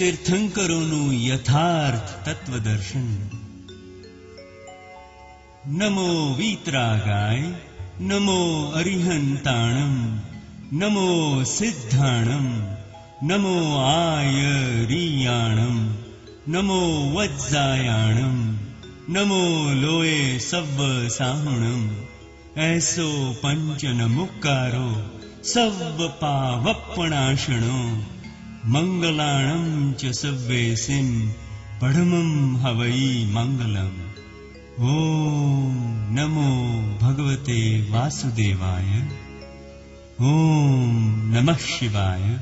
तीर्थङ्करो नु यथार्थ तत्त्वदर्शन्। नमो वीतरागाय नमो अरिहन्ताणम् नमो सिद्धाणम् नमो आय रीयाणम् नमो वज्जायाणम् नमो लोये सव साहुणम् एसो पञ्च मुक्कारो सव पावप्पणाशणो मङ्गलाणम् च सव्येसिम् पढमम् हवै मङ्गलम्। ॐ नमो भगवते वासुदेवाय। ॐ नमः शिवाय।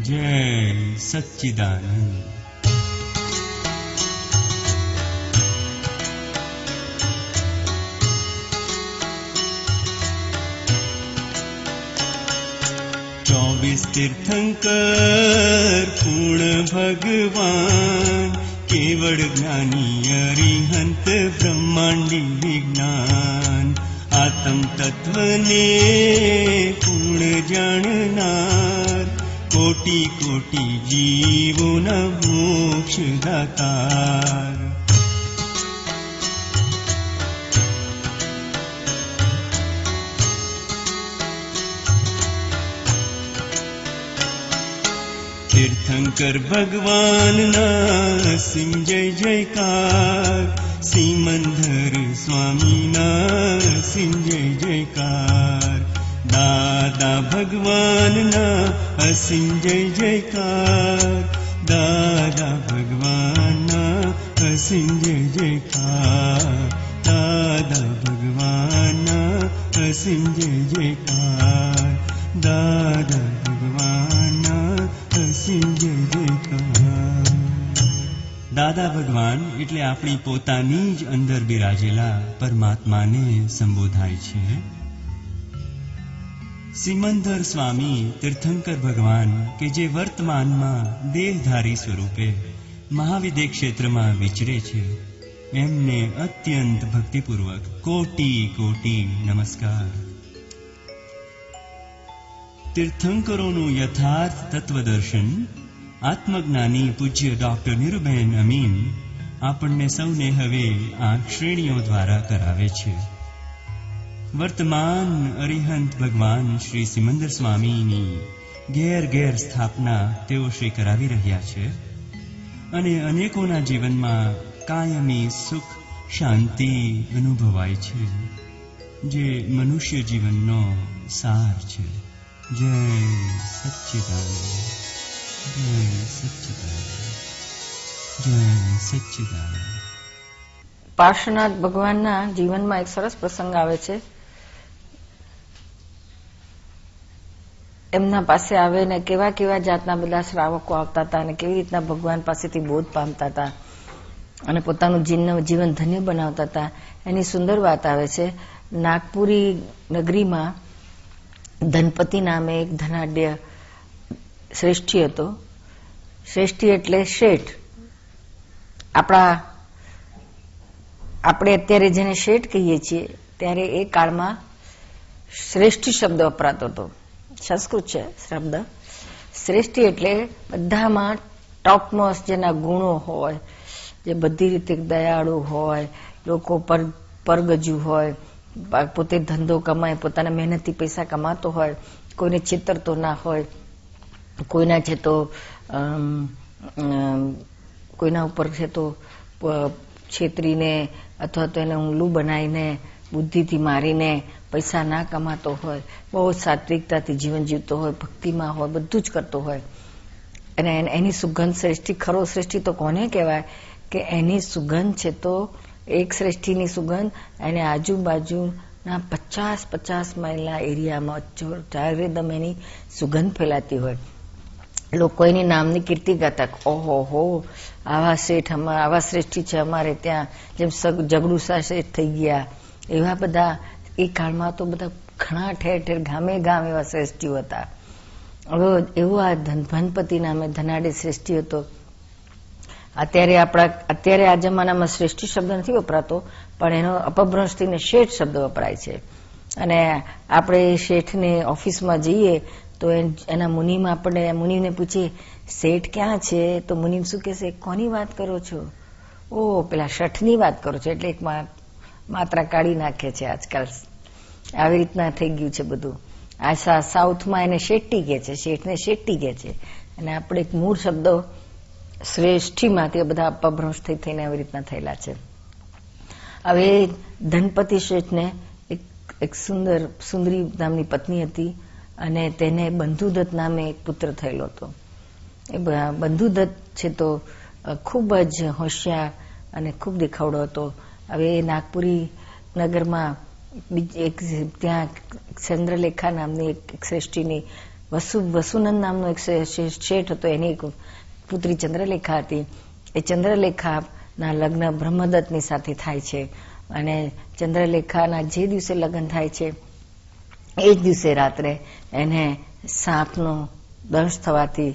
जय सच्चिदानन्द। तीर्थंक पूर्ण भगवान् केवल ज्ञानी अरिहन्त ब्रह्माण्डी विज्ञान आत्म तत्त्वने पूर्ण जनना कोटि कोटि जीवो न मोक्षदातार. शङ्कर भगवा नासिं जय जयकार। सिमन्धर स्वामीना सिंजय जयकार। दादा भगवान् अस्िं जय जयकार। दादा भगवान् नासिं जय जयकार। दादा भगवान् अस्य जादा भगवासिंजय जयकार। दादा દાદા ભગવાન એટલે આપણી પોતાની જ અંદર બિરાજેલા પરમાત્માને સંબોધાય છે. સિમંદર સ્વામી તીર્થંકર ભગવાન કે જે વર્તમાનમાં દેહધારી સ્વરૂપે મહાવિદ્ય ક્ષેત્રમાં વિચરે છે, એમને અત્યંત ભક્તિપૂર્વક કોટી કોટી નમસ્કાર. તીર્થંકરોનું યથાર્થ તત્વદર્શન, આત્મજ્ઞાની પૂજ્ય ડોક્ટર નિરુબેન અમીન આપણને સૌને હવે આ શ્રેણીઓ દ્વારા કરાવે છે. વર્તમાન અરિહંત ભગવાન શ્રી સિમંદર સ્વામીની ઘેર ઘેર સ્થાપના તેઓ શ્રી કરાવી રહ્યા છે અને અનેકોના જીવનમાં કાયમી સુખ, શાંતિ અનુભવાય છે, જે મનુષ્ય જીવનનો સાર છે. જય પાર્શ્વનાથ ભગવાનના જીવનમાં એક સરસ પ્રસંગ આવે છે. એમના પાસે આવે ને કેવા કેવા જાતના બધા શ્રાવકો આવતા હતા અને કેવી રીતના ભગવાન પાસેથી બોધ પામતા હતા અને પોતાનું જીવન ધન્ય બનાવતા હતા. એની સુંદર વાત આવે છે. નાગપુરી નગરીમાં ધનપતિ નામે એક ધનાઢ્ય શ્રેષ્ઠી હતો. શ્રેષ્ઠી એટલે શેઠ. આપણા, આપણે અત્યારે જેને શેઠ કહીએ છીએ, ત્યારે એ કાળમાં શ્રેષ્ઠ શબ્દ વપરાતો હતો. સંસ્કૃત છે શબ્દ. શ્રેષ્ઠી એટલે બધામાં ટોપમોસ્ટ જેના ગુણો હોય, જે બધી રીતે દયાળુ હોય, લોકો પર, પરગજુ હોય પોતે ધંધો કમાય, પોતાના મહેનતથી પૈસા કમાતો હોય, કોઈને છેતરતો ના હોય, કોઈના છે તો કોઈના ઉપર છે તો છેતરીને અથવા તો એને ઊંગલું બનાવીને, બુદ્ધિથી મારીને પૈસા ના કમાતો હોય, બહુ સાત્વિકતાથી જીવન જીવતો હોય, ભક્તિમાં હોય, બધું જ કરતો હોય. અને એની સુગંધ શ્રેષ્ઠી, ખરો શ્રેષ્ઠી તો કોને કહેવાય? કે એની સુગંધ છે તો એક શ્રેષ્ઠીની સુગંધ એને આજુબાજુના પચાસ પચાસ માઇલના એરિયામાં ચારેદમ એની સુગંધ ફેલાતી હોય. લોકો એની નામની કીર્તિ ગાતા ઓહો, હો, આવા શેઠ આવા શ્રેષ્ઠી છે અમારે ત્યાં. જેમ જગડુસા શેઠ થઈ ગયા. એવા બધા, એ કાળમાં તો બધા ઘણા ઠેર ઠેર ગામે ગામ એવા શ્રેષ્ઠીઓ હતા. એવો આ ધનપતિ નામે ધનાડે શ્રેષ્ઠી હતો. અત્યારે આપણા અત્યારે આ જમાનામાં શ્રેષ્ઠી શબ્દ નથી વપરાતો, પણ એનો અપભ્રંશથી શેઠ શબ્દ વપરાય છે. અને આપણે શેઠને ઓફિસમાં જઈએ, તો એના મુનિમાં આપણે મુનિને પૂછીએ, શેઠ ક્યાં છે? તો મુનિમ શું કહેશે, કોની વાત કરો છો? ઓ, પેલા શઠની વાત કરો છો. એટલે એક માત્રા કાઢી નાખે છે આજકાલ. આવી રીતના થઈ ગયું છે બધું. આ સાઉથમાં એને શેટ્ટી કહે છે, શેઠને શેટ્ટી કહે છે. અને આપણે એક મૂળ શબ્દો શ્રેષ્ઠીમાં બધા અપભ્રંશ થઈ થઈને આવી રીતના થયેલા છે. હવે ધનપતિ શેઠને એક એક સુંદર સુંદરી નામની પત્ની હતી અને તેને બંધુદત્ત નામે એક પુત્ર થયેલો હતો. એ બંધુદત્ત છે તો ખૂબ જ હોશિયાર અને ખૂબ દેખાવડો હતો. હવે એ નાગપુરી નગરમાં એક ત્યાં ચંદ્રલેખા નામની એક શ્રેષ્ઠીની વસુ, વસુનંદ નામનો એક શેઠ હતો. એની એક પુત્રી ચંદ્રલેખા હતી. એ ચંદ્રલેખાના લગ્ન બ્રહ્મદત્તની સાથે થાય છે અને ચંદ્રલેખાના જે દિવસે લગ્ન થાય છે, એ જ દિવસે રાત્રે એને સાપનો દંશ થવાથી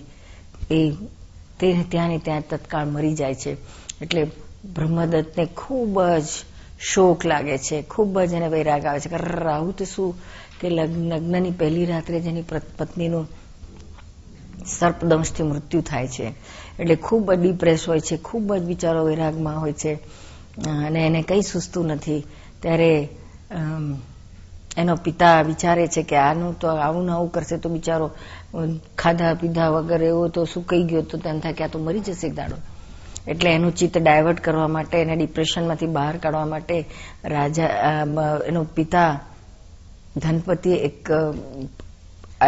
એ તે ત્યાંની ત્યાં તત્કાળ મરી જાય છે. એટલે બ્રહ્મદત્તને ખૂબ જ શોક લાગે છે, ખૂબ જ એને વૈરાગ આવે છે કે રાહુ, તો શું? કે લગ્નની પહેલી રાત્રે જેની પત્નીનું સર્પદંશથી મૃત્યુ થાય છે. એટલે ખૂબ જ ડિપ્રેસ હોય છે, ખૂબ જ વિચારો વૈરાગમાં હોય છે. અને એને કંઈ સુસ્તું નથી. ત્યારે એનો પિતા વિચારે છે કે આનું તો આવું ને આવું કરશે તો બિચારો ખાધા પીધા વગર એવો તો કહી ગયો તો તેમ થાય કે આ તો મરી જશે દાડો. એટલે એનું ચિત્ત ડાયવર્ટ કરવા માટે એને ડિપ્રેશનમાંથી બહાર કાઢવા માટે રાજા એનો પિતા ધનપતિ એક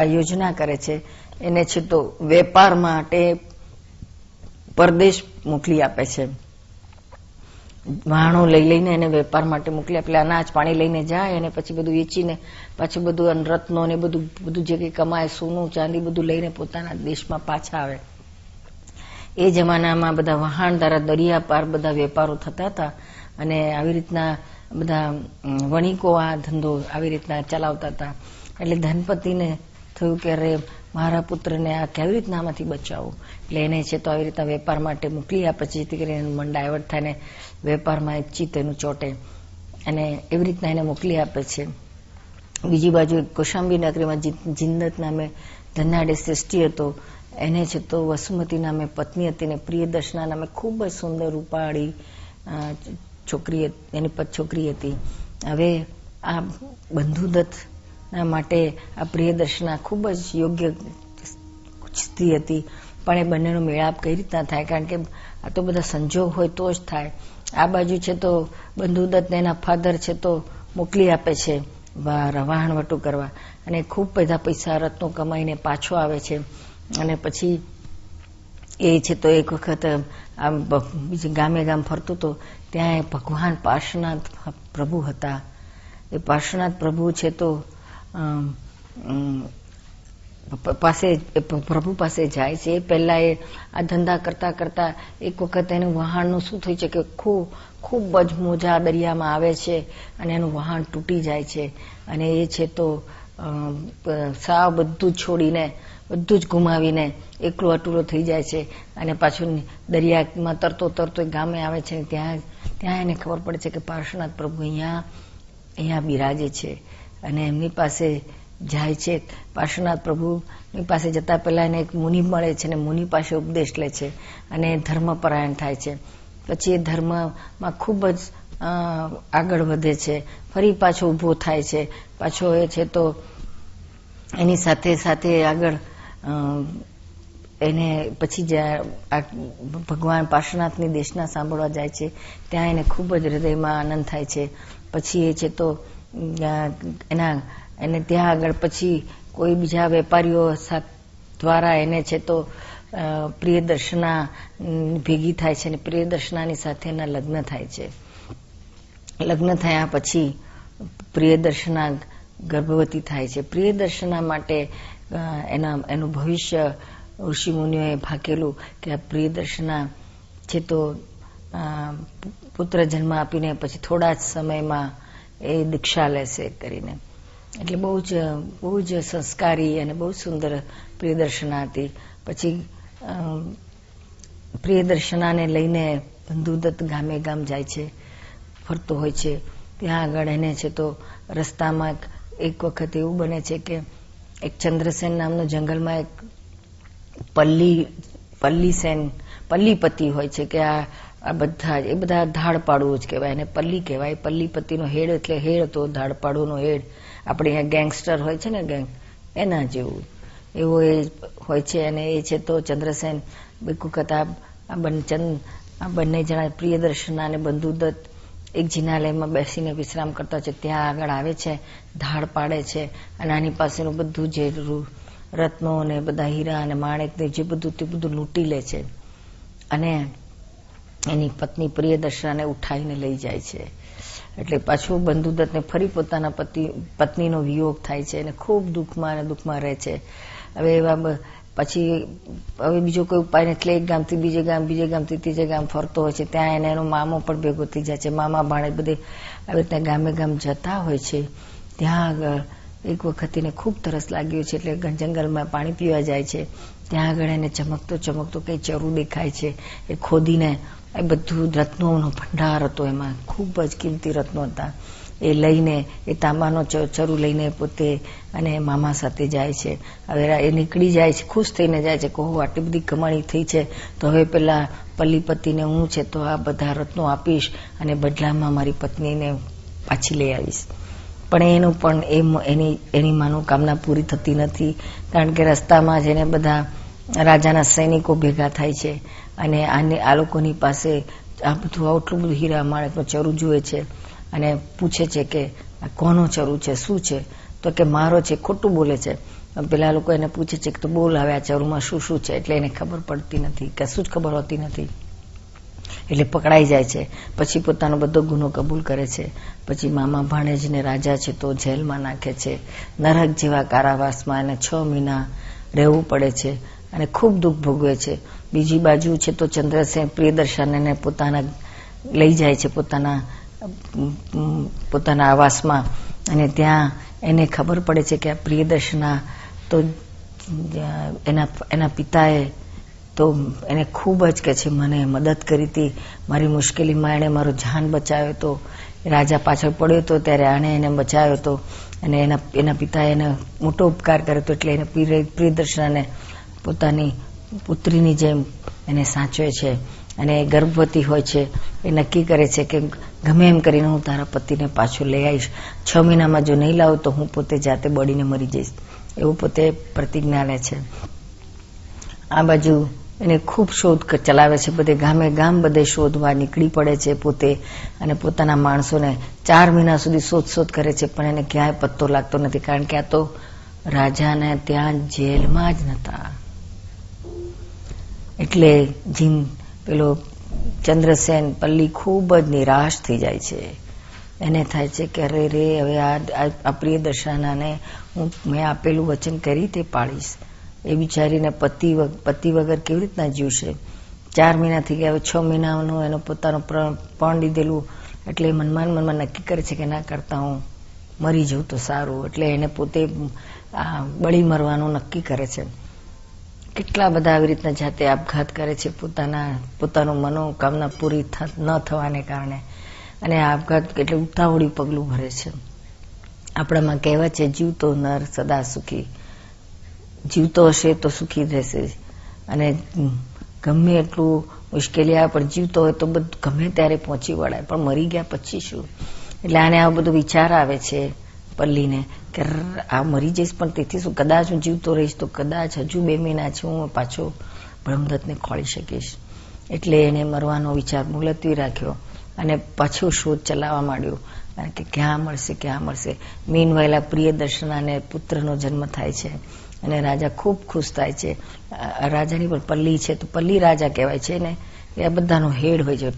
યોજના કરે છે. એને છે તો વેપાર માટે પરદેશ મોકલી આપે છે. વાણો લઈ લઈને એને વેપાર માટે મોકલી આપે. અનાજ પાણી લઈને જાય અને પછી બધું વેચીને પાછું બધું રત્નો ને બધું બધું જે કંઈ કમાય, સોનું, ચાંદી બધું લઈને પોતાના દેશમાં પાછા આવે. એ જમાનામાં બધા વહાણ દ્વારા દરિયા પાર બધા વેપારો થતા હતા અને આવી રીતના બધા વણિકો આ ધંધો આવી રીતના ચલાવતા હતા. એટલે ધનપતિને થયું કે અરે મારા પુત્રને આ કેવી રીતના આમાંથી બચાવવું એટલે એને છે તો આવી રીતના વેપાર માટે મોકલી આપે છે જેથી કરીને મન ડાયવર્ટ થાય ને વેપારમાં ચિત્ત એનું ચોટે. અને એવી રીતના એને મોકલી આપે છે. બીજી બાજુ કોશાંબી નગરીમાં જિંદત નામે ધનાડે શ્રેષ્ઠી હતો. એને છે તો વસુમતી નામે પત્ની હતી ને પ્રિયદર્શના નામે ખૂબ જ સુંદર રૂપાળી છોકરી એની છોકરી હતી. હવે આ બંધુદત્ત ના માટે આ પ્રિયદર્શના ખૂબ જ યોગ્ય સ્થિતિ હતી. પણ એ બંનેનો મેળાપ કઈ રીતના થાય? કારણ કે આ તો બધા સંજોગ હોય તો જ થાય. આ બાજુ છે તો બંધુદત્ત એના ફાધર છે તો મોકલી આપે છે રવાહણવટું કરવા. અને ખૂબ બધા પૈસા રત્નો કમાઈને પાછો આવે છે. અને પછી એ છે તો એક વખત આમ ગામે ગામ ફરતું તો ત્યાં ભગવાન પાર્શ્વનાથ પ્રભુ હતા. એ પાર્શ્વનાથ પ્રભુ છે તો પાસે પ્રભુ પાસે જાય છે. એ પહેલા એ આ ધંધા કરતા કરતા એક વખત એનું વહાણનું શું થયું છે કે ખૂબ ખૂબ જ મોજા દરિયામાં આવે છે અને એનું વહાણ તૂટી જાય છે. અને એ છે તો સાવ બધું છોડીને, બધું જ ગુમાવીને એકલો અટુલો થઈ જાય છે. અને પાછું દરિયામાં તરતો તરતો ગામે આવે છે. ત્યાં ત્યાં એને ખબર પડે છે કે પાર્શ્વનાથ પ્રભુ અહીંયા અહીંયા બિરાજે છે. અને એમની પાસે જાય છે. પાર્શ્વનાથ પ્રભુની પાસે જતા પહેલા એને એક મુનિ મળે છે અને મુનિ પાસે ઉપદેશ લે છે અને ધર્મપરાયણ થાય છે. પછી એ ધર્મમાં ખૂબ જ આગળ વધે છે. ફરી પાછો ઊભો થાય છે. પાછો એ છે તો એની સાથે સાથે આગળ એને પછી ભગવાન પાર્શ્વનાથની દેશના સાંભળવા જાય છે. ત્યાં એને ખૂબ જ હૃદયમાં આનંદ થાય છે. પછી એ છે તો એના, એને ત્યાં આગળ પછી કોઈ બીજા વેપારીઓ દ્વારા એને છે તો પ્રિયદર્શના ભેગી થાય છે અને પ્રિયદર્શનાની સાથે એના લગ્ન થાય છે. લગ્ન થયા પછી પ્રિયદર્શના ગર્ભવતી થાય છે. પ્રિયદર્શના માટે એના, એનું ભવિષ્ય ઋષિ મુનિઓએ ભાકેલું કે આ પ્રિયદર્શના છે તો પુત્ર જન્મ આપીને પછી થોડા જ સમયમાં એ દીક્ષા લેશે કરીને. એટલે બહુ જ બહુ જ સંસ્કારી અને બહુ સુંદર પ્રિયદર્શના હતી પછી પ્રિયદર્શનાને લઈને બંધુદત્ત ગામે ગામ જાય છે, ફરતો હોય છે. ત્યાં આગળ એને છે તો રસ્તામાં એક વખત એવું બને છે કે એક ચંદ્રસેન નામનો જંગલમાં એક પલ્લી પલ્લીસેન પલ્લીપતિ હોય છે કે આ આ બધા એ બધા ધાડપાડું જ કહેવાય. એને પલ્લી કહેવાય. પલ્લીપતિનો હેડ એટલે હેડ હતો, ધાડપાડુનો હેડ. આપણે અહીંયા ગેંગસ્ટર હોય છે ને ગેંગ, એના જેવું. એવો એ હોય છે અને એ છે તો ચંદ્રસેન વખત આ આ બંને જણા પ્રિયદર્શના અને બંધુદત્ત એક જિનાલયમાં બેસીને વિશ્રામ કરતા છે. ત્યાં આગળ આવે છે, ધાડ પાડે છે અને આની પાસેનું બધું જે રત્નો અને બધા હીરા અને માણેક જે બધું તે બધું લૂંટી લે છે. અને એની પત્ની પ્રિયદર્શનાને ઉઠાવીને લઈ જાય છે. એટલે પાછું બંધુદત્તને ફરી પોતાના પતિ, પત્નીનો વિયોગ થાય છે અને ખૂબ દુઃખમાં અને દુઃખમાં રહે છે. હવે એવા પછી હવે બીજો કોઈ ઉપાય એટલે એક ગામથી બીજે ગામ, બીજે ગામથી ત્રીજે ગામ ફરતો હોય છે. ત્યાં એને એનો મામો પણ ભેગો થઈ જાય છે. મામા ભાણે બધે આવી રીતના ગામે ગામ જતા હોય છે. ત્યાં આગળ એક વખત એને ખૂબ તરસ લાગ્યો છે. એટલે જંગલમાં પાણી પીવા જાય છે. ત્યાં આગળ એને ચમકતો ચમકતો કંઈ ચરું દેખાય છે. એ ખોદીને એ બધું રત્નોનો ભંડાર હતો એમાં. ખૂબ જ કિંમતી રત્નો હતા. એ લઈને, એ તાંબાનો ચરું લઈને પોતે અને મામા સાથે જાય છે. હવે એ નીકળી જાય છે, ખુશ થઈને જાય છે કહો આટલી બધી કમાણી થઈ છે. તો હવે પેલા પલ્લીપતિને હું છે તો આ બધા રત્નો આપીશ અને બદલામાં મારી પત્નીને પાછી લઈ આવીશ. પણ એનું પણ એની એની મનોકામના પૂરી થતી નથી. કારણ કે રસ્તામાં જ એને બધા રાજાના સૈનિકો ભેગા થાય છે. અને આને આ લોકોની પાસે આ બધું આટલું બધું હીરા માણેકનું ચરું જુએ છે અને પૂછે છે કે કોનો ચરું છે, શું છે? તો કે મારો છે, ખોટું બોલે છે. પેલા લોકો એને પૂછે છે કે તો બોલ ચરુમાં શું શું છે? એટલે એને ખબર પડતી નથી, કશું જ ખબર હોતી નથી. એટલે પકડાઈ જાય છે. પછી પોતાનો બધો ગુનો કબૂલ કરે છે. પછી મામા ભાણેજને રાજા છે તો જેલમાં નાખે છે. નરક જેવા કારાવાસમાં એને છ મહિના રહેવું પડે છે અને ખૂબ દુઃખ ભોગવે છે. બીજી બાજુ છે તો ચંદ્રસેન પ્રિયદર્શનને પોતાના લઈ જાય છે પોતાના પોતાના આવાસમાં. અને ત્યાં એને ખબર પડે છે કે આ પ્રિયદર્શના તો એના એના પિતાએ તો એને ખૂબ જ કે છે, મને મદદ કરી હતી. મારી મુશ્કેલીમાં એણે મારો જાન બચાવ્યો હતો રાજા પાછળ પડ્યો હતો ત્યારે આણે એને બચાવ્યો હતો અને એના એના પિતાએ એને મોટો ઉપકાર કર્યો હતો એટલે એને પ્રિયદર્શનાને પોતાની પુત્રીની જેમ એને સાચવે છે અને ગર્ભવતી હોય છે, એ નક્કી કરે છે કે ગમે એમ કરીને હું તારા પતિને પાછો લઈ આવીશ. છ મહિનામાં જો નહીં લાવું તો હું પોતે જાતે બળીને મરી જઈશ. એવું પોતે પ્રતિજ્ઞા લે છે. આ બાજુ એને ખૂબ શોધ ચલાવે છે, બધે ગામે ગામ બધે શોધવા નીકળી પડે છે પોતે અને પોતાના માણસોને ચાર મહિના સુધી શોધ શોધ કરે છે, પણ એને ક્યાંય પત્તો લાગતો નથી કારણ કે આ તો રાજાને ત્યાં જેલમાં જ નતા. એટલે જીન પેલો ચંદ્રસેન, પલ્લી ખૂબ જ નિરાશ થઈ જાય છે. એને થાય છે કે, અરે રે, હવે આ પ્રિય દર્શાનાને હું, મેં આપેલું વચન કરી તે પાડીશ એ બિચારીને પતિ પતિ વગર કેવી રીતના જીવશે? ચાર મહિના થઈ ગયા છ મહિનાનું એનો પોતાનો પણ લીધેલું. એટલે મનમાં મનમાં નક્કી કરે છે કે, ના કરતા હું મરી જઉં તો સારું. એટલે એને પોતે બળી મરવાનું નક્કી કરે છે. કેટલા બધા આવી રીતના જાતે આપઘાત કરે છે પોતાના, પોતાનું મનોકામના પૂરી ન થવાને કારણે. અને આ આપઘાત એટલે ઉતાવળી પગલું ભરે છે. આપણામાં કહેવત છે જીવતો નર સદા સુખી. જીવતો હશે તો સુખી રહેશે. અને ગમે એટલું મુશ્કેલી આવે, પણ જીવતો હોય તો બધું, ગમે ત્યારે પહોંચી વળાય. પણ મરી ગયા પછી શું? એટલે આને આવો બધો વિચાર આવે છે પલ્લીને. કે આ મરી જઈશ, પણ તેથી શું કદાચ હું જીવતો રહીશ, તો કદાચ હજુ બે મહિના છે, હું પાછો બ્રહ્મદત્તને ખોળી શકીશ. એટલે એને મરવાનો વિચાર મુલતવી રાખ્યો અને પાછો શોધ ચલાવવા માંડ્યો. કે ક્યાં મળશે ક્યાં મળશે? મીન વહેલા પ્રિય દર્શનાને પુત્રનો જન્મ થાય છે અને રાજા ખૂબ ખુશ થાય છે. રાજાની પણ પલ્લી છે, તો પલ્લી રાજા કહેવાય છે ને એ બધાનો હેડ હોય છે.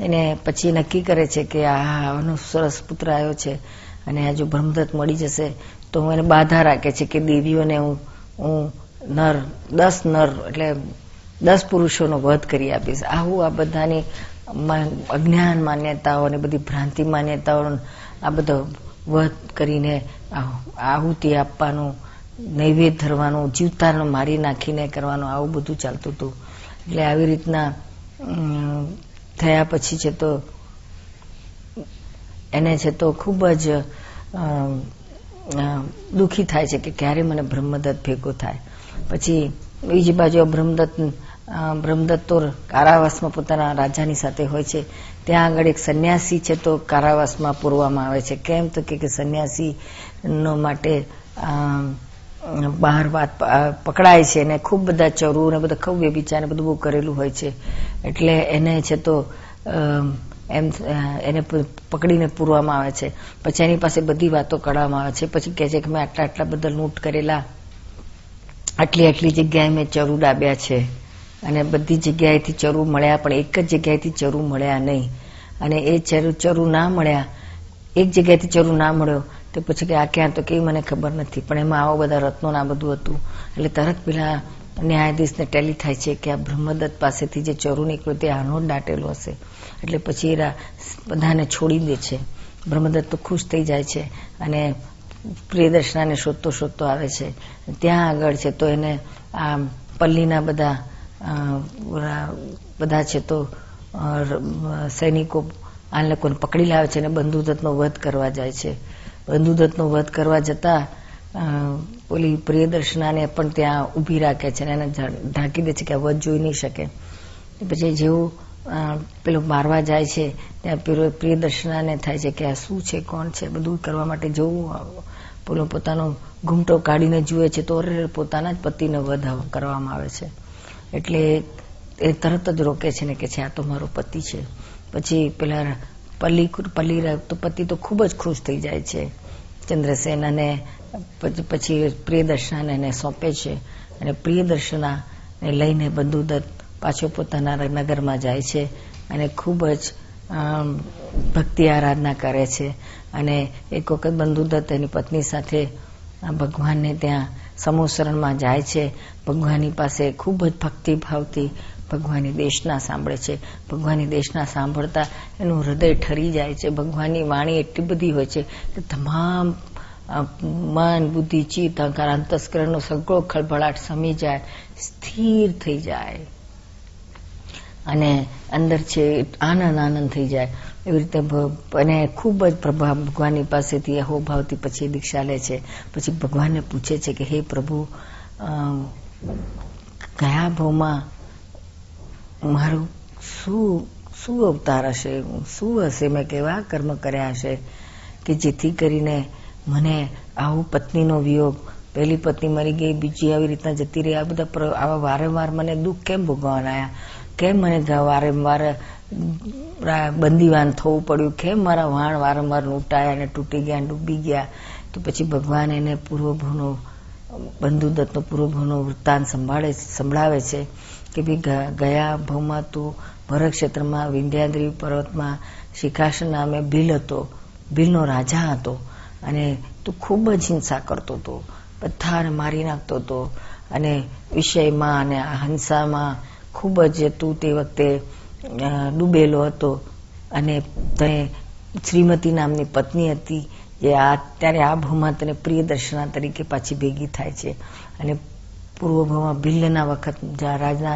એને પછી નક્કી કરે છે કે આનો સરસ પુત્ર આવ્યો છે. અને આ જો બ્રહ્મદત્ત મળી જશે, તો હું એને બાધા રાખે છે કે દેવીઓને હું હું નર, દસ નર, એટલે દસ પુરુષોનો વધ કરી આપીશ. આવું આ બધાની અજ્ઞાન માન્યતાઓ અને બધી ભ્રાંતિ માન્યતાઓ આ બધો વધ કરીને આહુતિ આપવાનું, નૈવેદ્ય ધરવાનું જીવતાનો મારી નાખીને કરવાનું, આવું બધું ચાલતું હતું. એટલે આવી રીતના થયા પછી છે તો એને છે તો ખૂબ જ દુઃખી થાય છે કે ક્યારે મને બ્રહ્મદત્ત ભેગો થાય. પછી બીજી બાજુ બ્રહ્મદત્ત બ્રહ્મદત્ત તો કારાવાસમાં પોતાના રાજાની સાથે હોય છે. ત્યાં આગળ એક સંન્યાસી છે તો કારાવાસમાં પૂરવામાં આવે છે. કેમ તો કે સંન્યાસી નો માટે બહાર વાત પકડાય છે અને ખૂબ બધા ચરુ ને બધા ખૂબ વ્યભિચાર બધું બહુ કરેલું હોય છે. એટલે એને છે તો એમ એને પકડીને પૂરવામાં આવે છે. પછી એની પાસે બધી વાતો કરવામાં આવે છે. પછી કહે છે કે મેં આટલા આટલા બધા લૂંટ કરેલા. આટલી આટલી જગ્યાએ મેં ચરુ ડાબ્યા છે. અને બધી જગ્યાએથી ચરુ મળ્યા, પણ એક જ જગ્યાએથી ચરુ મળ્યા નહીં. અને એ ચરુ ચરુ ના મળ્યા, એક જગ્યાએથી ચરુ ના મળ્યો, તો પછી કે આ ક્યાં તો કેવી મને ખબર નથી. પણ એમાં આવા બધા રત્નો ના બધું હતું. એટલે તરત પેલા ન્યાયાધીશને ટેલી થાય છે કે આ બ્રહ્મદત્ત પાસેથી જે ચરુ નીકળ્યું તે આનો દાટેલો હશે. એટલે પછી એ બધાને છોડી દે છે. બ્રહ્મદત્ત તો ખુશ થઈ જાય છે અને પ્રિયદર્શનાને શોધતો શોધતો આવે છે. ત્યાં આગળ છે તો એને આ પલ્લીના બધા બધા છે તો સૈનિકો આ લોકોને પકડી લાવે છે અને બંધુદત્તનો વધ કરવા જાય છે. બંધુદત્તનો વધ કરવા જતા ઓલી પ્રિયદર્શનાને પણ ત્યાં ઊભી રાખે છે અને એને ઢાંકી દે છે કે આ વધ જોઈ નહીં શકે. પછી જેવું પેલું મારવા જાય છે, ત્યાં પેલો પ્રિયદર્શનાને થાય છે કે આ શું છે, કોણ છે, બધું કરવા માટે જવું પેલો પોતાનો ઘૂમટો કાઢીને જુએ છે તો પોતાના જ પતિને વધ કરવામાં આવે છે. એટલે એ તરત જ રોકે છે ને કે છે, આ તો મારો પતિ છે. પછી પેલા પલ્લી પલ્લી તો પતિ તો ખૂબ જ ખુશ થઈ જાય છે. ચંદ્રસેન અને પછી પ્રિયદર્શનાને સોંપે છે. અને પ્રિયદર્શનાને લઈને બંધુદત્ત પાછો પોતાના નગરમાં જાય છે અને ખૂબ જ ભક્તિ આરાધના કરે છે. અને એક વખત બંધુદત્ત એની પત્ની સાથે ભગવાનને ત્યાં સમોસરણમાં જાય છે. ભગવાનની પાસે ખૂબ જ ભક્તિભાવથી ભગવાનની દેશના સાંભળે છે. ભગવાનની દેશના સાંભળતા એનું હૃદય ઠરી જાય છે. ભગવાનની વાણી એટલી બધી હોય છે કે તમામ મન, બુદ્ધિ, ચિત્ત, અહંકાર, અંતસ્કરણનો સગળો ખળભળાટ સમી જાય, સ્થિર થઈ જાય. અને અંદર છે, આનંદ આનંદ થઈ જાય. એવી રીતે અને ખૂબ જ પ્રભા ભગવાનની પાસેથી અહોભાવથી પછી દીક્ષા લે છે. પછી ભગવાનને પૂછે છે કે, હે પ્રભુ કયા ભાવમાં મારું શું શું અવતાર હશે? શું હશે? મેં કેવા કર્મ કર્યા હશે? કે જેથી કરીને મને આવું પત્નીનો વિયોગ પહેલી પત્ની મરી ગઈ, બીજી આવી રીતના જતી રહી, આ બધા આવા વારંવાર મને દુઃખ કેમ ભોગવવાના આવ્યા કેમ મને વારંવાર બંદીવાન થવું પડ્યું? કેમ મારા વાણ વારંવાર લૂંટાયા અને તૂટી ગયા ડૂબી ગયા? તો પછી ભગવાન એને પૂર્વભૂનો બંધુદત્તનો પૂર્વભૂનો વૃત્તાંત સંભાળે, સંભળાવે છે કે ભાઈ ગયા ભાવમાં તું ભરત ક્ષેત્રમાં, વિંધ્યાદ્રી પર્વતમાં શિકાશ નામે ભીલ હતો. ભીલનો રાજા હતો અને તું ખૂબ જ હિંસા કરતો હતો. બધાને મારી નાખતો હતો અને વિષયમાં અને હંસામાં ખૂબ જ તું તે વખતે ડૂબેલો હતો. અને તે શ્રીમતી નામની પત્ની હતી, જે આ ત્યારે આ ભૂમાં તને પ્રિય દર્શના તરીકે પાછી ભેગી થાય છે. અને પૂર્વભાવમાં ભિલ્લના વખત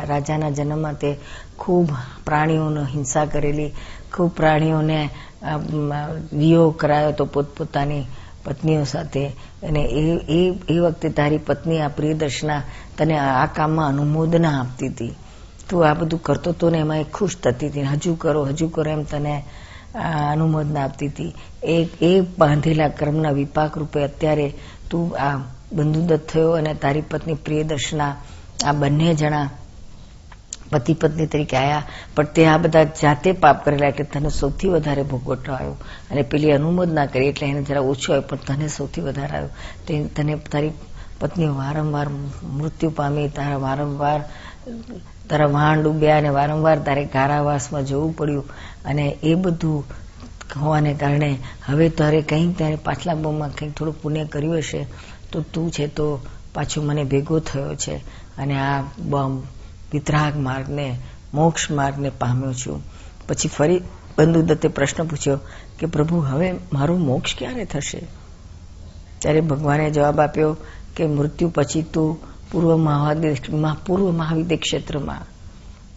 રાજાના જન્મમાં તે ખૂબ પ્રાણીઓનો હિંસા કરેલી, ખૂબ પ્રાણીઓને વિયોગ કરાયો તો પોતપોતાની પત્નીઓ સાથે. અને એ એ વખતે તારી પત્ની આ પ્રિયદર્શના તને આ કામમાં અનુમોદના આપતી હતી. તું આ બધું કરતો હતો ને એમાં એ ખુશ થતી હતી હજુ કરો હજુ કરો એમ તને અનુમોદન આપતી હતી. એ એ બાંધેલા કર્મના વિપાક રૂપે અત્યારે તું આ બંધુદત્ત થયો અને તારી પત્ની પ્રિયદર્શના આ બંને જણા પતિ પત્ની તરીકે આવ્યા પણ તે આ બધા જાતે પાપ કરેલા એટલે તને સૌથી વધારે ભોગવટો આવ્યો અને પેલી અનુમોદના કરી એટલે એને જરા ઓછો આવ્યો પણ તને સૌથી વધારે આવ્યો તે તને તારી પત્ની વારંવાર મૃત્યુ પામી, તારા વારંવાર તારા વાહન ડૂબ્યા અને વારંવાર તારે કારાવાસમાં જવું પડ્યું અને એ બધું હોવાને કારણે હવે તારે કંઈક તારે પાછલા બોમાં કંઈક થોડું પુણ્ય કર્યું હશે, તો તું છે તો પાછો મને ભેગો થયો છે અને આ વિતરાગ માર્ગને, મોક્ષ માર્ગને પામ્યો છું. પછી ફરી બંધુદત્તે પ્રશ્ન પૂછ્યો કે પ્રભુ, હવે મારું મોક્ષ ક્યારે થશે? ત્યારે ભગવાને જવાબ આપ્યો કે મૃત્યુ પછી તું પૂર્વ મહાદેશ પૂર્વ મહાવિદ્ય ક્ષેત્રમાં.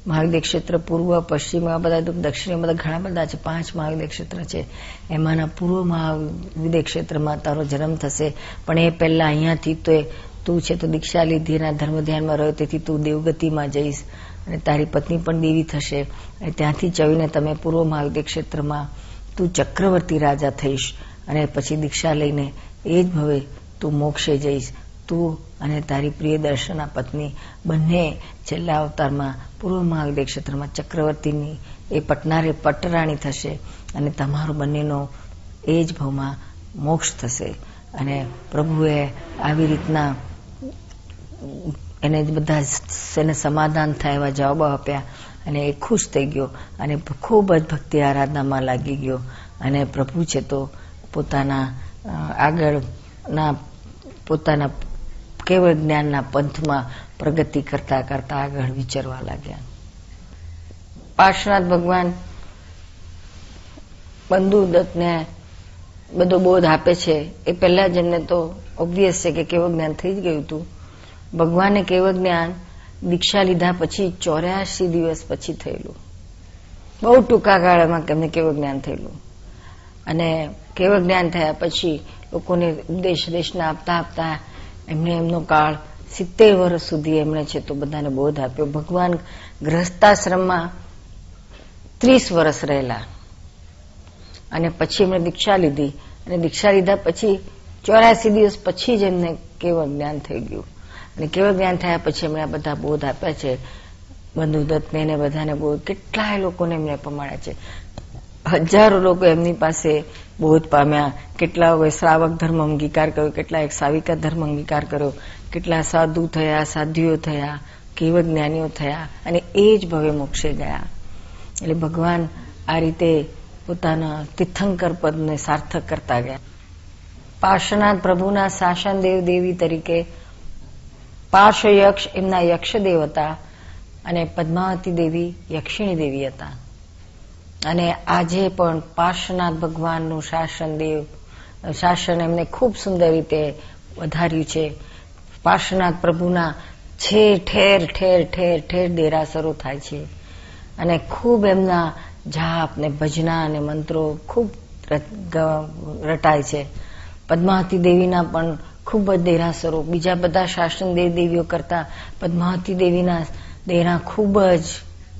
મહાવિદ્ય ક્ષેત્ર પૂર્વ, પશ્ચિમ, આ બધા દક્ષિણ બધા ઘણા બધા છે, પાંચ મહાવિદ્ય ક્ષેત્ર છે. એમાંના પૂર્વ મહાવિદ્ય ક્ષેત્રમાં તારો જન્મ થશે. પણ એ પહેલા અહીંયાથી તો તું છે તો દીક્ષા લીધી એના ધર્મ ધ્યાનમાં રહ્યો, તેથી તું દેવગતિમાં જઈશ અને તારી પત્ની પણ દેવી થશે. અને ત્યાંથી ચવીને તમે પૂર્વ મહાવિદ્ય ક્ષેત્રમાં તું ચક્રવર્તી રાજા થઈશ. અને પછી દીક્ષા લઈને એ જ ભવે તું મોક્ષે જઈશ. તું અને તારી પ્રિય દર્શના પત્ની બંને છેલ્લા અવતારમાં પૂર્વ મહાવીર ક્ષેત્રમાં ચક્રવર્તીની, એ પટનારે પટરાણી થશે અને તમારો બંનેનો એ જ ભાવમાં મોક્ષ થશે. અને પ્રભુએ આવી રીતના એને બધા એને સમાધાન થાય એવા જવાબો આપ્યા અને એ ખુશ થઈ ગયો અને ખૂબ જ ભક્તિ આરાધનામાં લાગી ગયો. અને પ્રભુ છે તો પોતાના આગળના પોતાના કેવળ જ્ઞાનના પંથમાં પ્રગતિ કરતા કરતા આગળ વિચારવા લાગ્યા? પાર્શનાથ ભગવાન બંધુ દત્તને બધો બોધ આપે છે. એ પહેલા જ એમને તો ઓબ્વિયસ છે કે કેવું જ્ઞાન થઈ જ ગયું હતું. ભગવાને કેવું જ્ઞાન દીક્ષા લીધા પછી ચોર્યાસી દિવસ પછી થયેલું. બહુ ટૂંકા ગાળામાં તેમને કેવું જ્ઞાન થયેલું. અને કેવું જ્ઞાન થયા પછી લોકોને ઉપદેશ દેશના આપતા આપતા એમને એમનો કાળ સિત્તેર વર્ષ સુધી એમણે છે તો બધાને બોધ આપ્યો. ભગવાન ગ્રહસ્થાશ્રમમાં ત્રીસ વર્ષ રહેલા. અને પછી એમણે દીક્ષા લીધી. અને દીક્ષા લીધા પછી ચોરાસી દિવસ પછી જ એમને કેવળ જ્ઞાન થઈ ગયું. અને કેવળ જ્ઞાન થયા પછી એમણે બધા બોધ આપ્યા છે. બંધુદત્તને ને બધાને બોધ. કેટલાય લોકોને એમને પમાડ્યા છે. હજારો લોકો એમની પાસે બોધ પામ્યા. કેટલા શ્રાવક ધર્મ અંગીકાર કર્યો, કેટલા એક સાવિકા ધર્મ અંગીકાર કર્યો, કેટલા સાધુ થયા, સાધ્વીઓ થયા કેવળ જ્ઞાનીઓ થયા, અને એ જ ભવે મોક્ષે ગયા. એટલે ભગવાન આ રીતે પોતાના તીર્થંકર પદને સાર્થક કરતા ગયા. પાર્શ્વનાથ પ્રભુના શાસન દેવ દેવી તરીકે પાર્શ્વ યક્ષ એમના યક્ષદેવ હતા અને પદ્માવતી દેવી યક્ષિણી દેવી હતા. અને આજે પણ પાર્શ્વનાથ ભગવાનનું શાસન દેવ, શાસન એમને ખૂબ સુંદર રીતે વધાર્યું છે. પાર્શ્વનાથ પ્રભુના છે ઠેર ઠેર ઠેર ઠેર દેરાસરો થાય છે. અને ખૂબ એમના જાપ ને ભજના અને મંત્રો ખૂબ રટાય છે. પદ્માવતી દેવીના પણ ખૂબ જ દેરાસરો. બીજા બધા શાસન દેવ દેવીઓ કરતા પદ્માવતી દેવીના દેરા ખૂબ જ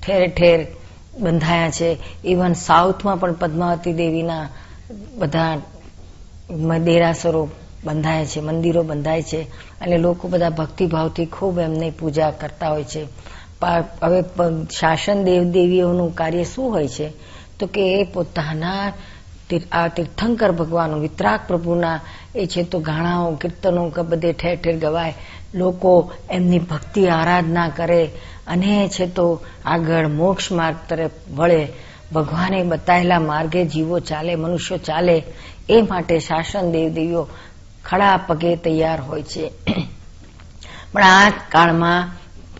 ઠેર ઠેર બંધાયા છે. ઇવન સાઉથમાં પણ પદ્માવતી દેવીના બધા દેરાસરો બંધાય છે, મંદિરો બંધાય છે અને લોકો બધા ભક્તિભાવથી ખૂબ એમની પૂજા કરતા હોય છે. હવે શાસન દેવદેવીઓનું કાર્ય શું હોય છે? તો કે એ પોતાના આ તીર્થંકર ભગવાન વિતરાગ પ્રભુના એ છે તો ગાણાઓ, કીર્તનો બધે ઠેર ઠેર ગવાય. લોકો એમની ભક્તિ આરાધના કરે. અને છે તો આગળ મોક્ષ માર્ગ તરફ વળે. ભગવાને બતાવેલા માર્ગે જીવો ચાલે, મનુષ્યો ચાલે, એ માટે શાસન દેવદેવીઓ ખડા પગે તૈયાર હોય છે. પણ આ કાળમાં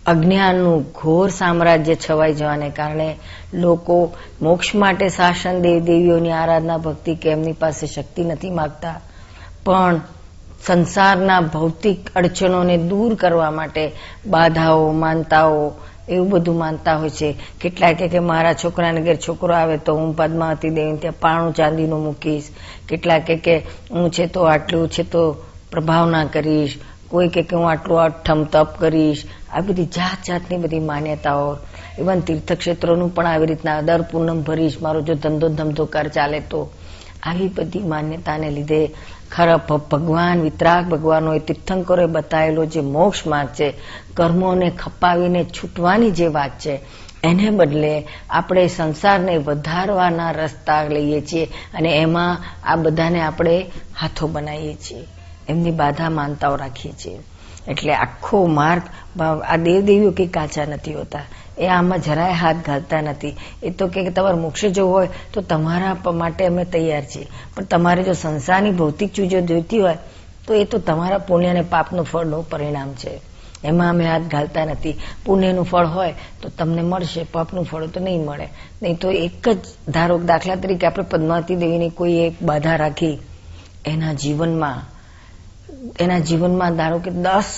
અજ્ઞાનનું ઘોર સામ્રાજ્ય છવાઈ જવાને કારણે લોકો મોક્ષ માટે શાસન દેવદેવીઓની આરાધના ભક્તિ કે એમની પાસે શક્તિ નથી માગતા. પણ સંસારના ભૌતિક અડચણોને દૂર કરવા માટે બાધાઓ, માનતાઓ, એવું બધું માનતા હોય છે. કેટલાય કે મારા છોકરાને ઘેર છોકરો આવે તો હું પદ્માવતી દેવી ત્યાં પાણું ચાંદીનું મૂકીશ. કેટલા કે હું છે તો આટલું છે તો પ્રભાવના કરીશ. કોઈ કે હું આટલું અઠમ તપ કરીશ. આ બધી જાત જાતની બધી માન્યતાઓ. ઇવન તીર્થક્ષેત્રોનું પણ આવી રીતના દર પૂનમ ભરીશ. મારો જો ધંધો ધમધોકાર ચાલે તો. આવી બધી માન્યતાને લીધે ખરા ભગવાન વિતરાગ ભગવાનનો એ તીર્થંકરોએ બતાવેલો જે મોક્ષ માર્ગ છે, કર્મોને ખપાવીને છૂટવાની જે વાત છે, એને બદલે આપણે સંસારને વધારવાના રસ્તા લઈએ છીએ અને એમાં આ બધાને આપણે હાથો બનાવીએ છીએ. એમની બાધા માનતાઓ રાખીએ છીએ. એટલે આખો માર્ગ આ દેવદેવીઓ કંઈ કાચા નથી હોતા. એ આમાં જરાય હાથ ઘાલતા નથી. એ તો કે તમારે મોક્ષ જવું હોય તો તમારા માટે અમે તૈયાર છીએ. પણ તમારે જો સંસારની ભૌતિક ચીજો જોઈતી હોય તો એ તો તમારા પુણ્ય અને પાપનું ફળનું પરિણામ છે. એમાં અમે હાથ ઘાલતા નથી. પુણ્યનું ફળ હોય તો તમને મળશે, પાપનું ફળ તો નહીં મળે. નહીં તો એક જ ધારો દાખલા તરીકે આપણે પદ્માવતી દેવીની કોઈ એક બાધા રાખી, એના જીવનમાં એના જીવનમાં ધારો કે દસ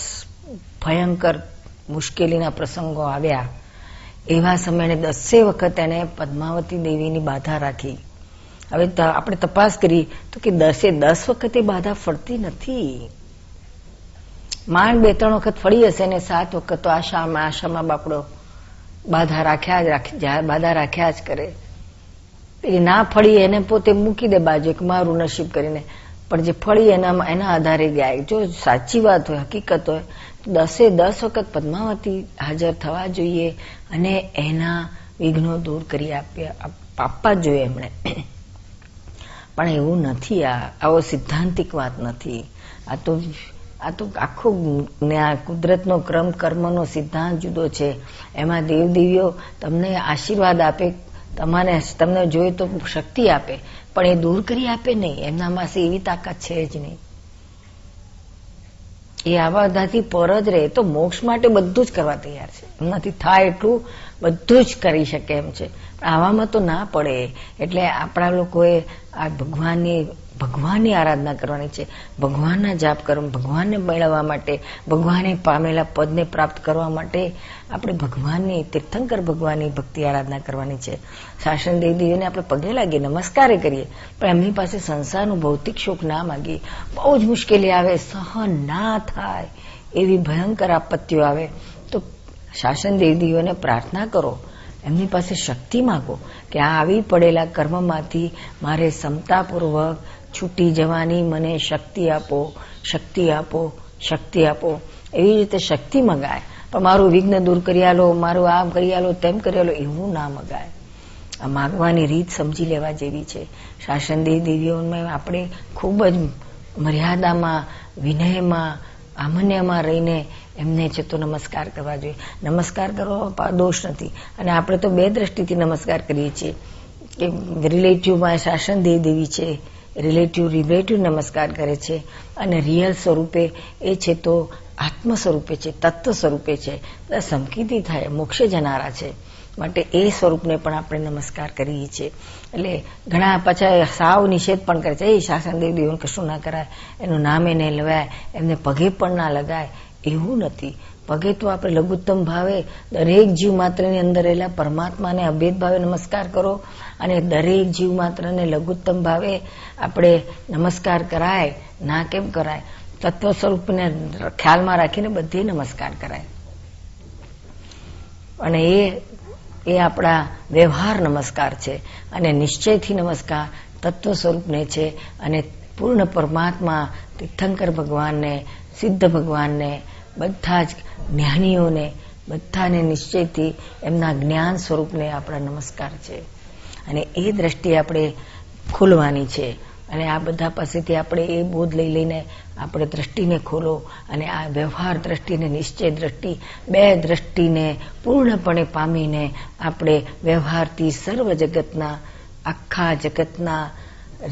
ભયંકર મુશ્કેલીના પ્રસંગો આવ્યા. એવા સમયે દસે વખત એને પદ્માવતી દેવીની બાધા રાખી. હવે આપણે તપાસ કરી તો કે દસે દસ વખતે બાધા ફરતી નથી. માંડ બે ત્રણ વખત ફળી હશે ને સાત વખત તો આશામાં આશામાં બાપડો બાધા રાખ્યા જ બાધા રાખ્યા જ કરે. એ ના ફળી એને પોતે મૂકી દે બાજુ એક મારું નસીબ કરીને. પણ જે ફળી એના એના આધારે ગાય જો સાચી વાત હોય, હકીકત હોય દસે દસ વખત પદ્માવતી હાજર થવા જોઈએ અને એના વિઘ્નો દૂર કરી આપ્યા આપવા જોઈએ એમણે. પણ એવું નથી આ, આવો સિદ્ધાંતિક વાત નથી. આ તો આ તો આખો કુદરતનો ક્રમ, કર્મનો સિદ્ધાંત જુદો છે. એમાં દેવદેવીઓ તમને આશીર્વાદ આપે તમારે તમને જોઈએ તો શક્તિ આપે. પણ એ દૂર કરી આપે નહીં. એમના પાસે એવી તાકાત છે જ નહીં. એ આવા બધાથી પર જ રહે તો મોક્ષ માટે બધું જ કરવા તૈયાર છે. એમનાથી થાય એટલું બધું જ કરી શકે એમ છે. આવામાં તો ના પડે. એટલે આપણા લોકોએ આ ભગવાનની ભગવાનની આરાધના કરવાની છે. ભગવાનના જાપ કર્મ ભગવાનને મેળવવા માટે, ભગવાને પામેલા પદને પ્રાપ્ત કરવા માટે આપણે ભગવાનની, તીર્થંકર ભગવાનની ભક્તિ આરાધના કરવાની છે. શાસન દેવદેવીને આપણે પગે લાગીએ નમસ્કારે કરીએ, પણ એમની પાસે સંસારનું ભૌતિક શોક ના માગીએ. બહુ જ મુશ્કેલી આવે, સહન ના થાય એવી ભયંકર આપત્તિઓ આવે. તો શાસન દેવદેવીઓને પ્રાર્થના કરો, એમની પાસે શક્તિ માગો કે આ આવી પડેલા કર્મમાંથી મારે ક્ષમતાપૂર્વક છૂટી જવાની, મને શક્તિ આપો શક્તિ આપો શક્તિ આપો. એવી રીતે શક્તિ મગાય. પણ મારું વિઘ્ન દૂર કરી આલો, મારું આમ કરી આલો, તેમ કરી આલો, એવું ના મગાય. આ માગવાની રીત સમજી લેવા જેવી છે. શાસન દેવ દેવીઓમાં આપણે ખૂબ જ મર્યાદામાં, વિનયમાં, આમન્યમાં રહીને એમને છે તો નમસ્કાર કરવા જોઈએ. નમસ્કાર કરવો દોષ નથી. અને આપણે તો બે દ્રષ્ટિથી નમસ્કાર કરીએ છીએ. કે રિલેટિવમાં શાસન દેવી દેવી છે. રિલેટિવ રિલેટિવ નમસ્કાર કરે છે અને રિયલ સ્વરૂપે એ છે તો આત્મ સ્વરૂપે છે, તત્વ સ્વરૂપે છે. સમકીતી થાય, મોક્ષે જનારા છે. માટે એ સ્વરૂપને પણ આપણે નમસ્કાર કરીએ છીએ. એટલે ઘણા પાછા સાવ નિષેધ પણ કરે છે, એ શાસન દેવ દેવને કશું ના કરાય. એનું નામ એને લવાય. એમને પગે પણ ના લગાય. એવું નથી. પગે તો આપણે લઘુત્તમ ભાવે દરેક જીવ માત્રની અંદર રહેલા પરમાત્માને અભેદ ભાવે નમસ્કાર કરો. અને દરેક જીવ માત્રને લઘુત્તમ ભાવે આપણે નમસ્કાર કરાય, ના કેમ કરાય? તત્વ સ્વરૂપને ખ્યાલમાં રાખીને બધી નમસ્કાર કરાય. અને એ એ આપણા વ્યવહાર નમસ્કાર છે અને નિશ્ચયથી નમસ્કાર તત્વ સ્વરૂપને છે અને પૂર્ણ પરમાત્મા તીર્થંકર ભગવાનને, સિદ્ધ ભગવાનને, બધા જ જ્ઞાનીઓને, બધાને નિશ્ચયથી એમના જ્ઞાન સ્વરૂપને આપણા નમસ્કાર છે. અને એ દ્રષ્ટિએ આપણે ખોલવાની છે. અને આ બધા પાસેથી આપણે એ બોધ લઈ લઈને આપણે દ્રષ્ટિને ખોલો અને આ વ્યવહાર દ્રષ્ટિને, નિશ્ચય દ્રષ્ટિ, બે દ્રષ્ટિને પૂર્ણપણે પામીને આપણે વ્યવહારથી સર્વ જગતના, આખા જગતના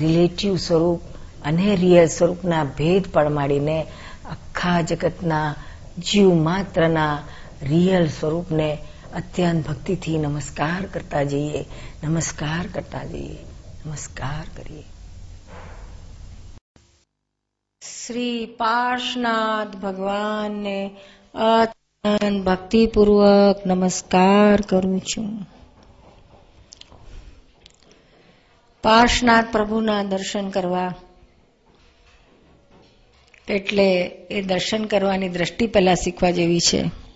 રિલેટિવ સ્વરૂપ અને રિયલ સ્વરૂપના ભેદ પડમાડીને આખા જગતના જીવ માત્રના રિયલ સ્વરૂપને અત્યંત ભક્તિથી નમસ્કાર કરતા જઈએ, નમસ્કાર કરતા જઈએ, નમસ્કાર કરીએ. શ્રી પાર્શનાથ ભગવાનને અત્યંત ભક્તિપૂર્વક નમસ્કાર કરું છું. પાર્શનાથ પ્રભુના દર્શન કરવા, એટલે એ દર્શન કરવાની દ્રષ્ટિ પહેલા શીખવા જેવી છે.